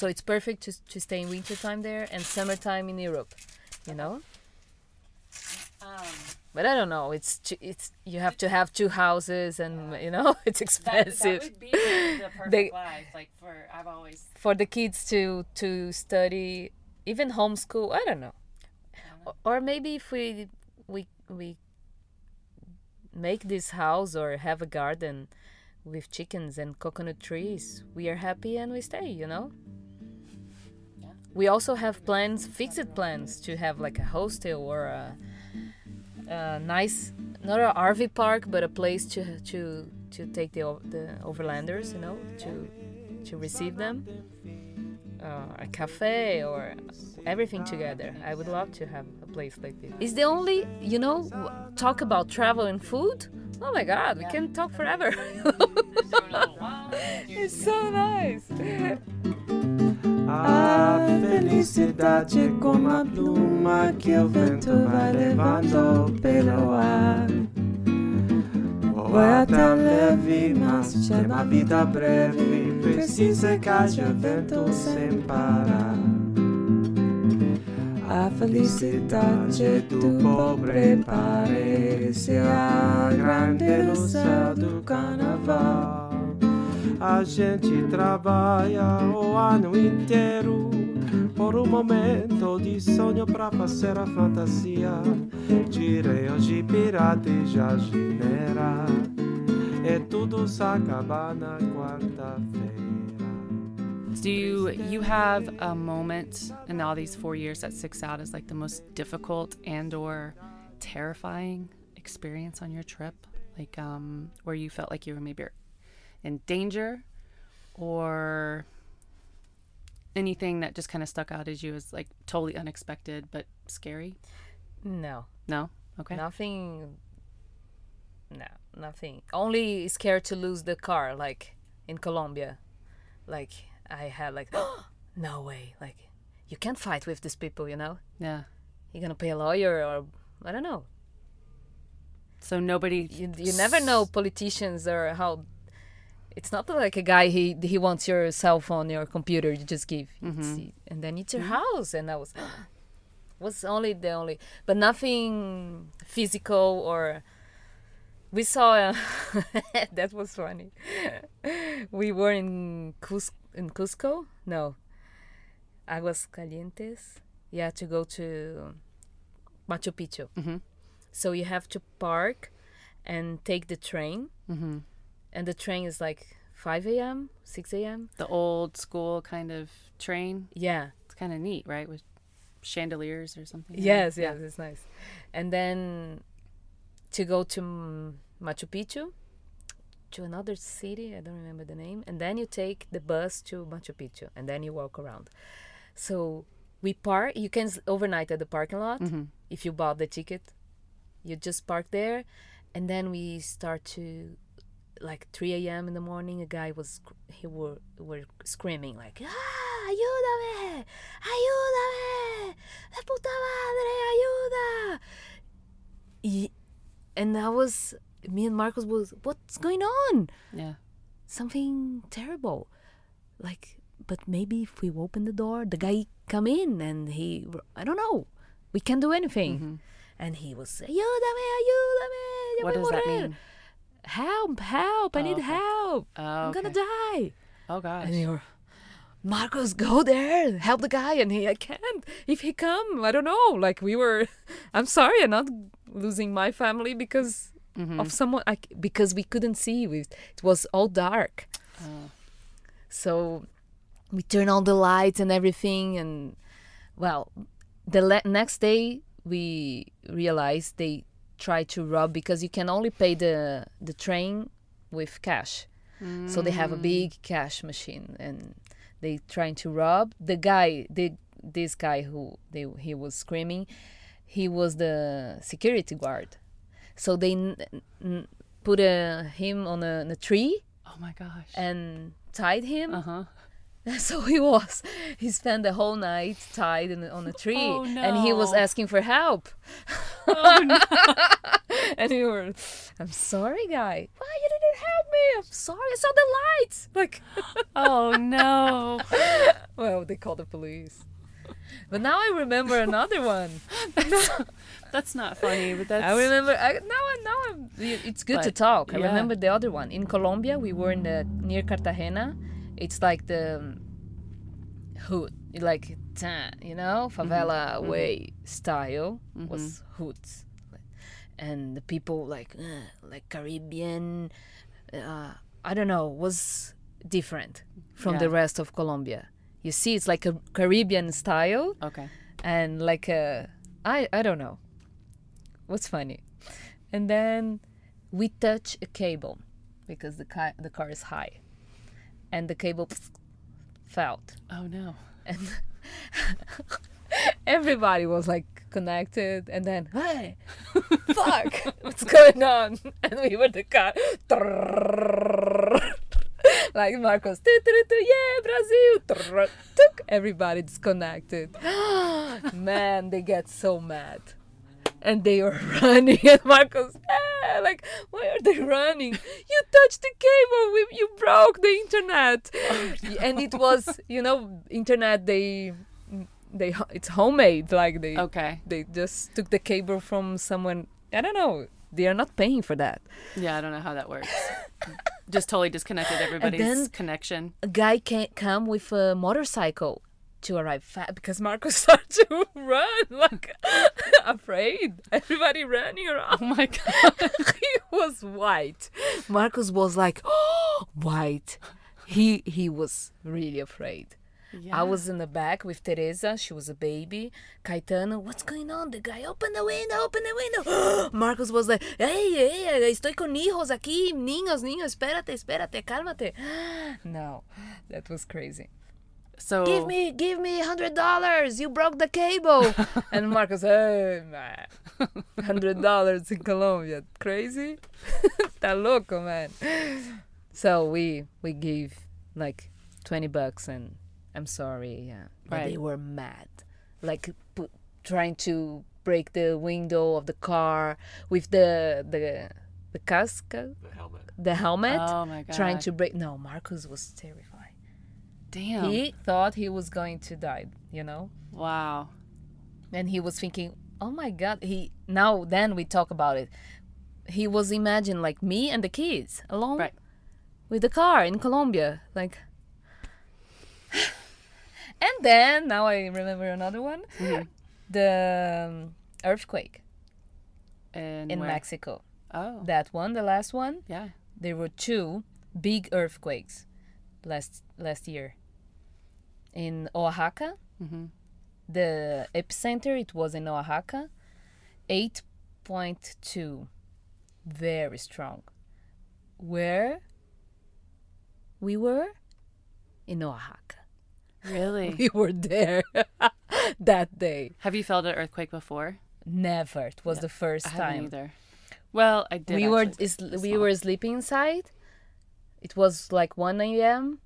so it's perfect to, to stay in winter time there and summertime in europe you know Um, but i don't know it's it's you have to have two houses and you know *laughs* it's expensive that would be the, the *laughs* perfect They- life. Like for I've always. for the kids to to study even homeschool i don't know or, or maybe if we we we make this house or have a garden with chickens and coconut trees we are happy and we stay you know Yeah. we also have plans fixed plans to have like a hostel or a, a nice not an rv park but a place to to to take the the overlanders you know to to receive them uh, a cafe or everything together. I would love to have a place like this. It's the only, you know, talk about travel and food. Oh my God, we can talk forever. *laughs* it's so nice. *laughs* A felicidade é como a pluma que o vento vai levando pelo ar. Voa tão leve, mas é uma vida breve. Precisa que haja vento sem parar. A felicidade do pobre parece a grande luz do carnaval. A gente trabalha o ano inteiro por um momento de sonho pra fazer a fantasia. Tirei hoje pirata e genera. E tudo se acaba na quarta-feira. Do you, you have a moment in all these four years that sticks out as like the most difficult and or terrifying experience on your trip? Like um, where you felt like you were maybe in danger or anything that just kind of stuck out as you as like totally unexpected but scary? No, No? Okay. nothing. No, nothing. Only scared to lose the car, like in Colombia. Like I had like, *gasps* no way. Like you can't fight with these people, you know. Yeah. You're gonna pay a lawyer or I don't know. So nobody You, you never know politicians or how. It's not like a guy he he wants your cell phone, your computer. You just give, It's- and then it's your house. And I was *gasps* was only the only, but nothing physical or. We saw uh, *laughs* that was funny. we were in Cus- in Cusco. No, Aguas Calientes. Had to go to Machu Picchu. Mhm. So you have to park and take the train, Mhm. And the train is like 5 a.m., 6 a.m. the old school kind of train. Yeah. It's kind of neat, right? With chandeliers or something. Yes, Yeah. yes, it's nice. And then to go to Machu Picchu, to another city, I don't remember the name, and then you take the bus to Machu Picchu, and then you walk around. So we park. You can overnight at the parking lot Mhm. if you bought the ticket. You just park there, and then we start to. Like 3 a.m. in the morning, a guy was he were were screaming like, "Ah, ayúdame, ayúdame, la puta madre, ayuda!" Y- and that was me and Marcos was, "What's going on? Yeah. Something terrible." Like, but maybe if we open the door, the guy come in and he, I don't know, we can't do anything. And he was, ayúdame, ayúdame, What does that mean? Help, help, I Oh, need okay. help. Oh, I'm gonna die. Oh gosh. And you're, Marcos, go there, help the guy. And he, I can't. If he come, I don't know. Like we were, *laughs* I'm sorry, I'm not losing my family because Mm-hmm. of someone. I, because we couldn't see. We, it was all dark. Oh. So we turn on the lights and everything. And well, the le- next day we realized they tried to rob because you can only pay the the train with cash. So they have a big cash machine and they trying to rob the guy. The this guy who they he was screaming, he was the security guard. So they put a, him on a, on a tree Oh my gosh. and tied him. Uh huh. *laughs* So he was. He spent the whole night tied in, on a tree, Oh, and he was asking for help. Oh no. *laughs* and we were, I'm sorry, guy. Why you didn't help me? I'm sorry. I saw the lights. Like, *laughs* oh no. well, they called the police. But now I remember another one. That's not funny, but that's. I remember. I, now, I- now I'm, it's good to But, talk. I yeah. remember the other one in Colombia. We were in the near Cartagena. It's like the um, hood, like you know, favela way style was hoods, and the people like uh, like Caribbean. Uh, I don't know, was different from the rest of Colombia. You see, it's like a Caribbean style Okay. and like a I I don't know. What's funny, and then we touch a cable because the car the car is high, and the cable fell, Oh no. and *laughs* everybody was like connected and then hey fuck *laughs* what's going on *laughs* and we were the car like Marcos "Tu, tu, tu, yeah Brazil Tuk. everybody disconnected *gasps* man they get so mad and they are *laughs* running. And Marcos "Ah, like why are they running? You touched the cable we, you broke the internet. *laughs* And it was you know internet they they it's homemade like they Okay. they just took the cable from someone. I don't know. They are not paying for that. Yeah, I don't know how that works. Just totally disconnected *laughs* everybody's connection. a guy can't come with a motorcycle to arrive fast because Marcos *laughs* started to run like *laughs* afraid. Everybody running around. Oh my *laughs* god. he was white. Marcos was like *gasps* white. He he was really afraid. Yeah. I was in the back with Teresa. She was a baby. Caetano, what's going on? The guy, open the window, open the window. *gasps* Marcos was like, hey, hey, estoy con hijos aquí. Niños, niños, espérate, espérate, cálmate. *gasps* No, that was crazy. So Give me, give me hundred dollars. You broke the cable. *laughs* and Marcos, hey, man, hundred dollars in Colombia, crazy? *laughs* Tá louco, man. So we we gave like twenty bucks, and I'm sorry, yeah. But they were mad, like pu- trying to break the window of the car with the the the casca, The helmet. the helmet, Oh my god. trying to break. No, Marcos was terrified. Damn. He thought he was going to die, you know? Wow. And he was thinking, oh my God. He Now, then we talk about it. He was imagining like me and the kids alone Right. with the car in Colombia. Like, *sighs* and then, now I remember another one Mm-hmm. *gasps* the um, earthquake And in where? Mexico. Oh. That one, the last one, yeah. there were two big earthquakes last last year in Oaxaca. Mm-hmm. The epicenter it was in Oaxaca, eight point two, very strong. Where we were in Oaxaca. Really? *laughs* We were there *laughs* that day. Have you felt an earthquake before? Never. It was the first I time. either. Well, I did. we were is, we were sleeping inside. It was like 1 a.m.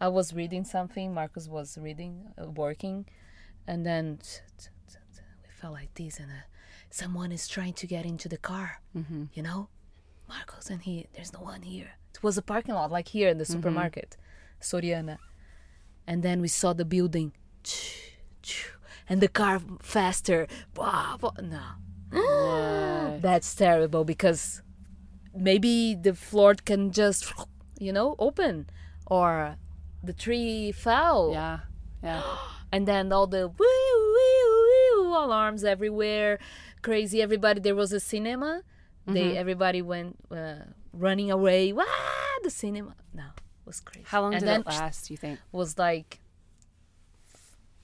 I was reading something. Marcos was reading, uh, working, and then we felt like this, and uh, someone is trying to get into the car. Mm-hmm. You know, Marcos and he. There's no one here. It was a parking lot, like here in the supermarket, Soriana, and then we saw the building, and the car faster. Blah, blah. No, *gasps* that's terrible because maybe the floor can just, you know, open or the tree fell. Yeah. Yeah. *gasps* And then all the woo, woo, woo, alarms everywhere. Crazy. Everybody, there was a cinema. They Everybody went uh, running away. Wow, the cinema. No, it was crazy. How long and did then it last? You think? was like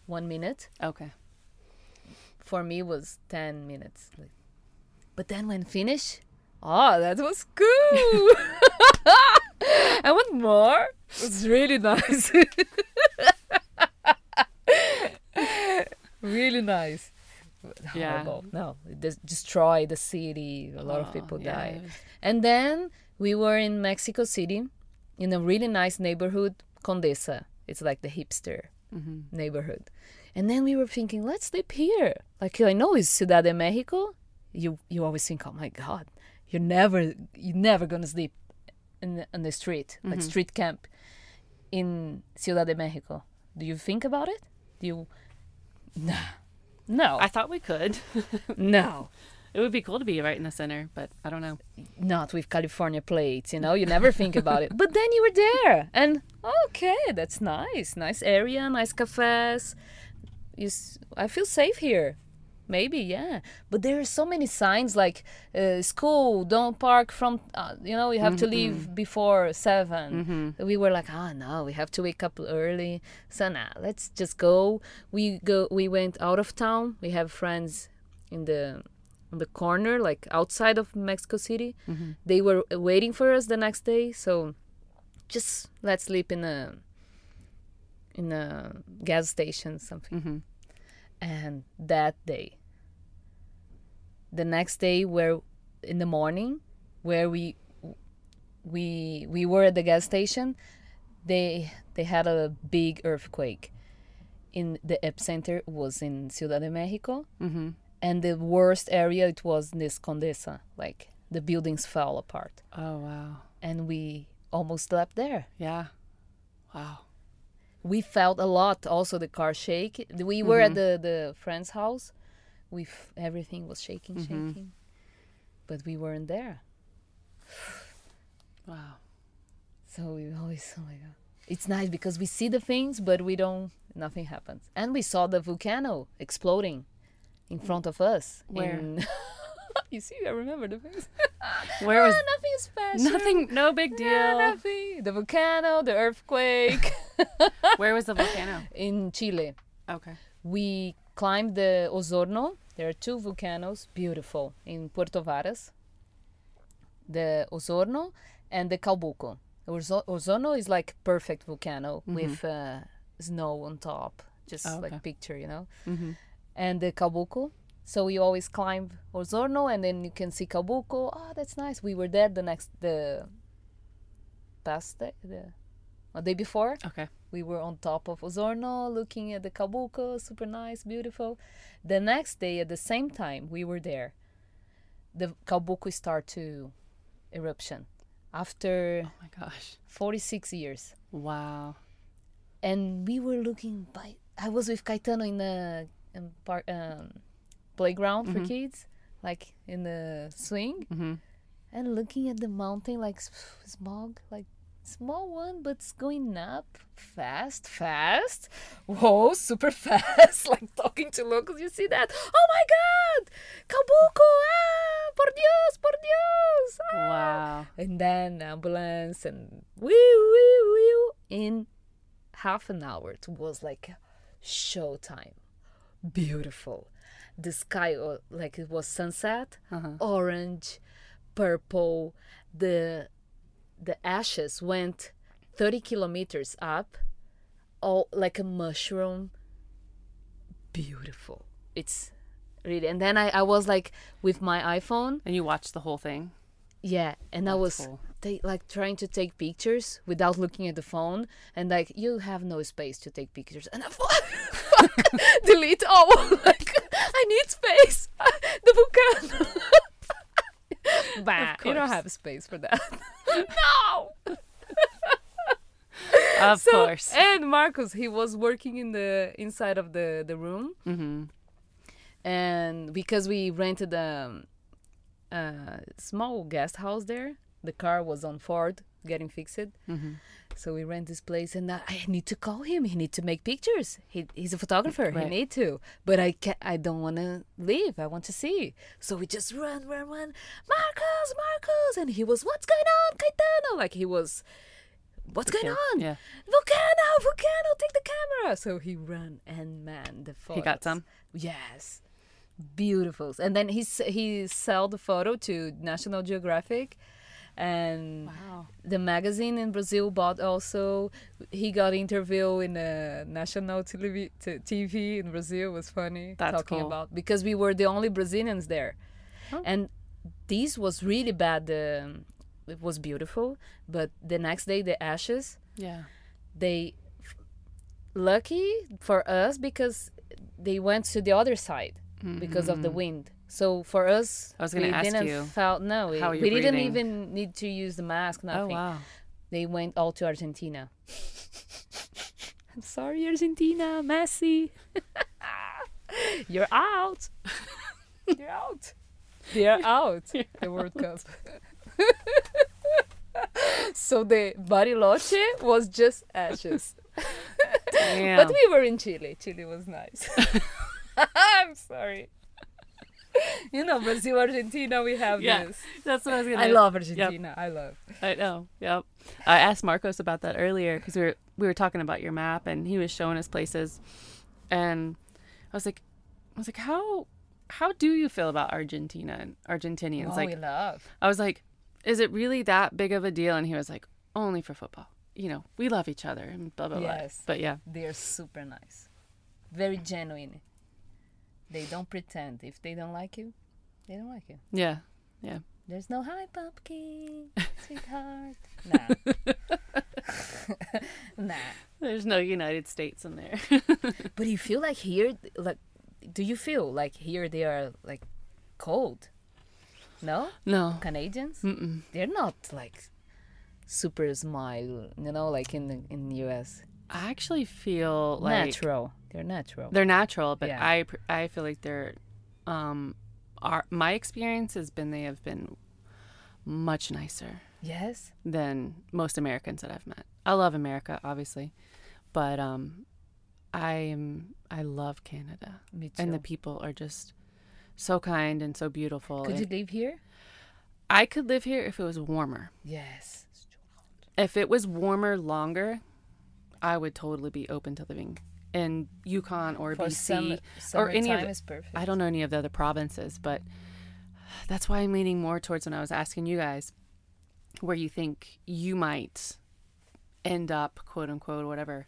one minute. Okay. for me was 10 minutes but then when finished oh that was cool *laughs* *laughs* i want more It's really nice really nice Yeah. Horrible. no it des- destroyed the city a lot of Oh, people yeah, died was- and then we were in mexico city in a really nice neighborhood condesa it's like the hipster Mm-hmm. neighborhood. And then we were thinking, let's sleep here. Like I know it's Ciudad de Mexico. You you always think, oh my God, you're never you're never gonna sleep in the, on the street like mm-hmm. street camp in Ciudad de Mexico. Do you think about it? Do you? *laughs* No, no, I thought we could. *laughs* no. it would be cool to be right in the center, but I don't know. Not with California plates, you know. You never think about it, but then you were there, and okay, that's nice. Nice area, nice cafes. You, s- I feel safe here. Maybe, yeah. But there are so many signs like uh, school, don't park from, uh, you know, you have to leave before 7 We were like, ah, no, we have to wake up early. So nah, let's just go. We go. We went out of town. We have friends in the on the corner, like outside of Mexico City. They were waiting for us the next day. So just let's sleep in a in a gas station something. Mm-hmm. And that day, the next day, where in the morning, where we we we were at the gas station, they they had a big earthquake. In the epicenter was in Ciudad de Mexico, Mm-hmm. and the worst area it was in this Condesa. Like the buildings fell apart, Oh wow. and we almost slept there. Yeah. Wow. we felt a lot also the car shake we were at the the friend's house we f- everything was shaking shaking but we weren't there *sighs* Wow. so we always *laughs* oh my god it's nice because we see the things but we don't nothing happens and we saw the volcano exploding in front of us Where? in- *laughs* you see i remember the things *laughs* Where was Ah, nothing special nothing? No big deal. Yeah, nothing. the volcano the earthquake Where was the volcano? in chile Okay. we climbed the Osorno. There are two volcanoes, beautiful, in Puerto Varas. The Osorno and the Calbuco. Osorno is like perfect volcano with uh, snow on top, just Oh, okay. like picture, you know. Mm-hmm. And the Calbuco. So we always climb Osorno, and then you can see Calbuco. Oh, that's nice. We were there the next the past day, the a day before. Okay. We were on top of Osorno looking at the Calbuco, super nice, beautiful. The next day, at the same time, we were there. The Calbuco start to eruption after Oh my gosh. 46 years. Wow. And we were looking by. I was with Caetano in the um, park, um, playground for kids, like in the swing, Mm-hmm. and looking at the mountain like smog, like small one, but it's going up fast, fast. Whoa, super *laughs* fast! like talking to locals, you see that? Oh my God, Calbuco! Ah, por Dios, por Dios! Ah. Wow. And then ambulance and woo woo woo in half an hour. It was like showtime. Beautiful. The sky uh, like it was sunset, orange, purple. The the ashes went 30 kilometers up, all like a mushroom. Beautiful. It's really. And then I, I was like with my iPhone And you watched the whole thing. yeah, and I was cool. like trying to take pictures without looking at the phone, and like you have no space to take pictures, and I thought, *laughs* delete all. *laughs* like I need space. *laughs* the volcano. *laughs* bah, you don't have space for that. *laughs* no. *laughs* Of So course. and Marcos, he was working in the inside of the the room, Mm-hmm. and because we rented a, a small guest house there, the car was on Ford getting fixed. Mm-hmm. So we rent this place, and I I need to call him. He need to make pictures. He, he's a photographer. He need to, but I can't. I don't want to leave. I want to see. So we just run, run, run. Marcos, Marcos, and he was, "What's going on, Caetano?" Like he was, "What's going on?" Yeah. Volcano, volcano, take the camera. So he ran, and man, the photos. He got some? Yes, beautiful. And then he he sold the photo to National Geographic, and Wow. the magazine in Brazil bought also. He got interview in a national televi- t- TV in Brazil. It was funny That's talking cool. about because we were the only Brazilians there, Oh. and this was really bad. Um, it was beautiful, but the next day the ashes Yeah. they lucky for us because they went to the other side because of the wind. So for us. I was gonna we ask didn't you felt no, we, you're didn't even need to use the mask. Oh, nothing. Oh wow. They went all to Argentina. *laughs* I'm sorry, Argentina, Messi. *laughs* You're out. *laughs* You're out. They're out. The World Cup. so the Bariloche was just ashes. But we were in Chile. Chile was nice. I'm sorry. *laughs* You know, Brazil, Argentina, we have Yeah. this. That's what I was gonna. I love Argentina. I love. I know. Yep. I asked Marcos about that earlier because we were we were talking about your map and he was showing us places, and I was like, I was like, how how do you feel about Argentina and Argentinians? Oh, like, we love. I was like, is it really that big of a deal? And he was like, only for football. you know, we love each other and blah blah Yes. blah. But yeah, They're super nice, very genuine. They don't pretend. If they don't like you, they don't like you. yeah, yeah. There's no hi pumpkin, *laughs* sweetheart. *laughs* Nah. *laughs* nah. there's no United States in there. But you feel like here, like, do you feel like here they are like cold? No, no, Canadians, Mm-mm. they're not like super smile. You know, like in the in the U.S. I actually feel like natural. They're natural. they're natural, but Yeah. I I feel like they're um are my experience has been they have been much nicer yes. than most Americans that I've met. I love America, obviously, but um I am I love Canada. Me too. and the people are just so kind and so beautiful. Could you live here? I could live here if it was warmer. Yes. If it was warmer longer, I would totally be open to living in Yukon or For BC summer, or any of the-. I don't know any of the other provinces, but that's why I'm leaning more towards when I was asking you guys where you think you might end up, quote unquote, whatever.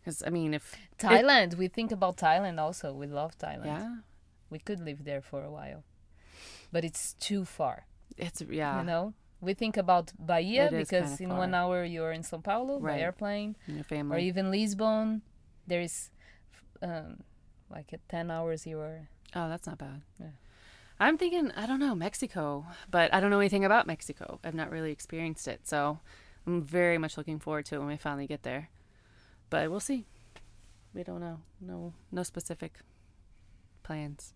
Because I mean, if Thailand. we think about Thailand also. We love Thailand. yeah, We could live there for a while, but it's too far. it's yeah, You know. We think about Bahia It because in one hour you're in São Paulo by airplane, or even Lisbon. There is um, like at ten hours you are. Oh, that's not bad. Yeah. I'm thinking, I don't know, Mexico, but I don't know anything about Mexico. I've not really experienced it. So I'm very much looking forward to it when we finally get there. But we'll see. We don't know. No no specific plans.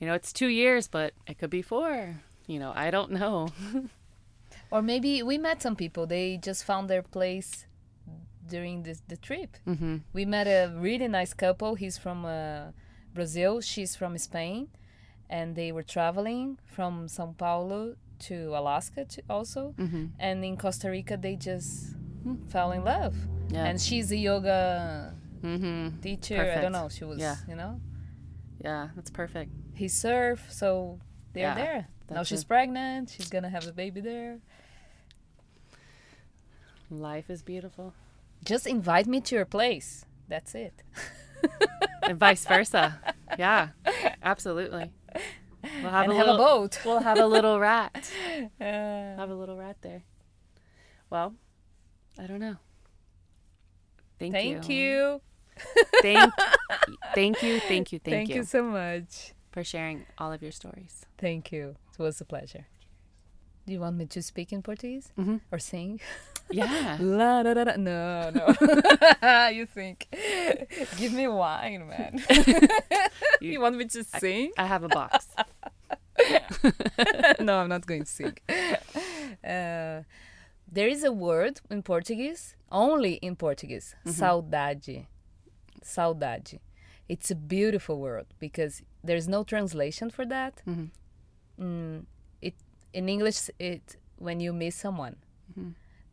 You know, it's 2 years, but it could be 4. You know, I don't know. *laughs* Or maybe we met some people. They just found their place during this, the trip. Mhm. We met a really nice couple. He's from uh, Brazil. She's from Spain, and they were traveling from São Paulo to Alaska to also. Mhm. And in Costa Rica, they just fell in love. Yeah. And she's a yoga mhm. teacher. I don't know. She was, Yeah. you know, Yeah, that's perfect. he surf, so they're Yeah, there. Now she's it. pregnant. She's gonna have a baby there. Life is beautiful. Just invite me to your place. That's it. and vice *laughs* versa. Yeah. Absolutely. We'll have and a have little a boat. *laughs* We'll have a little rat. *laughs* Uh, have a little rat there. Well, I don't know. Thank, thank you. you. Thank, thank you. Thank you. Thank, Thank you Thank you so much. for sharing all of your stories. Thank you. It was a pleasure. Do you want me to speak in Portuguese Mhm. or sing? Yeah. *laughs* La, da, da, da. No, no. *laughs* you think? Give me wine, man. *laughs* you, You- want me to sing? I have a box. no, I'm not going to sing. Uh, there is a word in Portuguese, only in Portuguese, saudade. Saudade. It's a beautiful word because there's no translation for that. Mhm. Mm, it in English, it when you miss someone,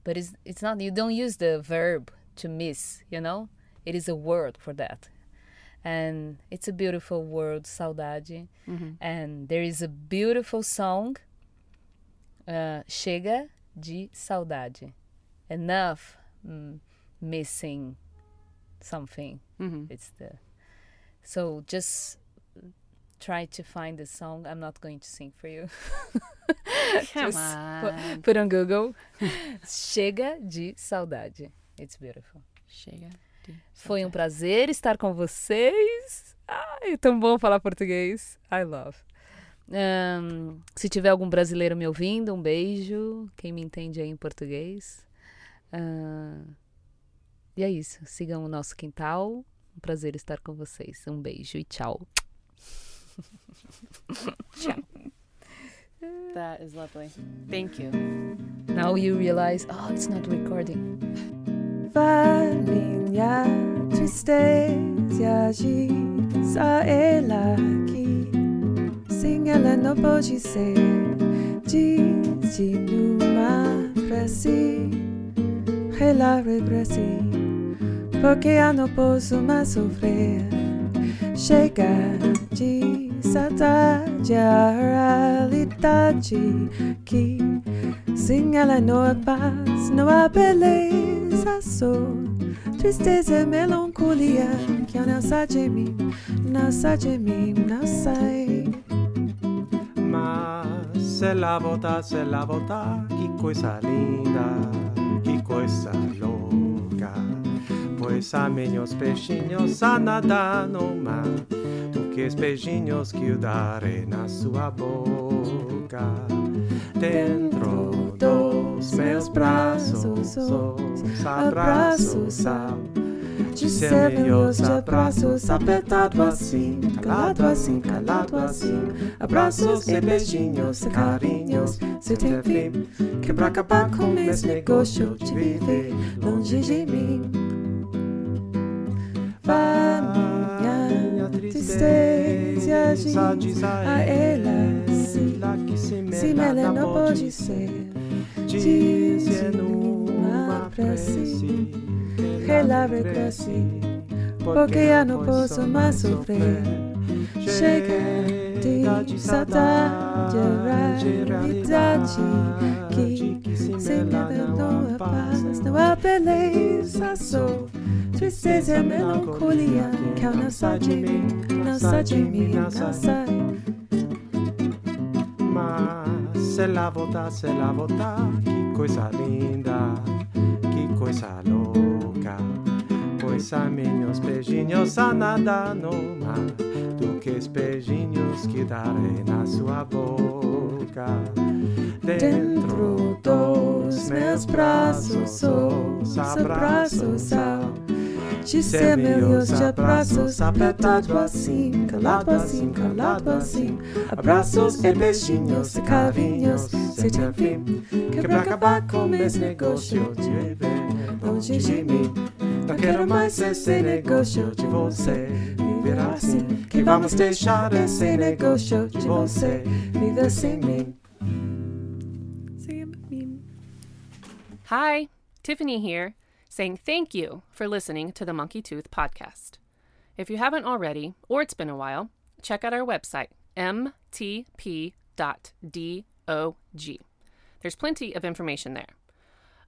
but it's it's not. You don't use the verb to miss. You know, it is a word for that, and it's a beautiful word, saudade. And there is a beautiful song, uh, Chega de Saudade. Enough mm, missing something. Mhm. It's the. So just try to find the song. I'm not going to sing for you. Come *laughs* Just on. Put on Google. Chega de Saudade. It's beautiful. Chega. de Foi um prazer estar com vocês. Ai, tão bom falar português. I love. Ahn, se tiver algum brasileiro me ouvindo, um beijo. Quem me entende aí em português. Ah, e é isso. Sigam o nosso quintal. Um prazer estar com vocês. Um beijo e tchau. *laughs* That is lovely. Thank you. Now you realize, oh, it's not recording. Vai minha tristeza diz a ela que Sim, ela não pode ser Diz de numa prece Ela regresse Porque eu não posso mais sofrer Chega de saudade A realidade que Sin ela não há paz, não há beleza, só tristeza e melancolia que não sai de mim, não sai de mim, não sai. Mas se la volta, se la volta, que coisa linda, que coisa louca. Pois há menos peixinhos a nadar no mar do que os peixinhos que eu darei na sua boca. Dentro dos meus braços, os abraços ao de ser meus abraços apertado assim, calado assim, calado assim. Abraços e beijinhos e carinhos, se tem fim. Que pra acabar com esse negócio de viver longe de mim. Vai minha tristeza diz a ela sim, se ela não pode ser. Dizendo uma prece. Que ela regresse, porque eu não posso mais sofrer. Chega de saudade, realidade que se me abandonou a paz, não há beleza, só tristeza e melancolia que não sai de mim, não sai de mim, não sai. Mas se la volta, se la volta, que coisa linda, que coisa louca. Pois há menos beijinhos a nadar no mar do que os beijinhos que darei na sua boca. Dentro dos meus braços, os abraços ao de ser meus abraços apertado assim, calado assim, calado assim. Abraços e beijinhos e carinhos, se tem fim. Que pra acabar com esse negócio de viver longe de mim. Não quero mais esse negócio de você viver assim. Que vamos deixar esse negócio de você viver. Sem mim. Hi, Tiffany here, saying thank you for listening to the Monkey Tooth podcast. If you haven't already, or it's been a while, check out our website, mtp.dog. There's plenty of information there.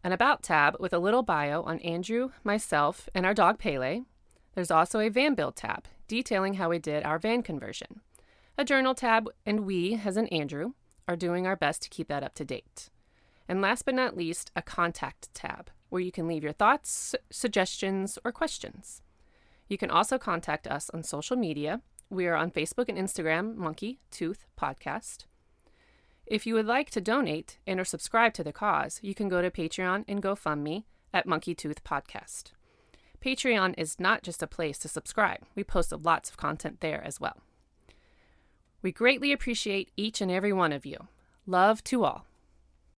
An About tab with a little bio on Andrew, myself, and our dog Pele. There's also a van build tab detailing how we did our van conversion. A journal tab, and we, as in Andrew, are doing our best to keep that up to date. And last but not least, a contact tab where you can leave your thoughts, suggestions, or questions. You can also contact us on social media. We are on Facebook and Instagram, Monkey Tooth Podcast. If you would like to donate and or subscribe to the cause, you can go to Patreon and GoFundMe at Monkey Tooth Podcast. Patreon is not just a place to subscribe. We post lots of content there as well. We greatly appreciate each and every one of you. Love to all.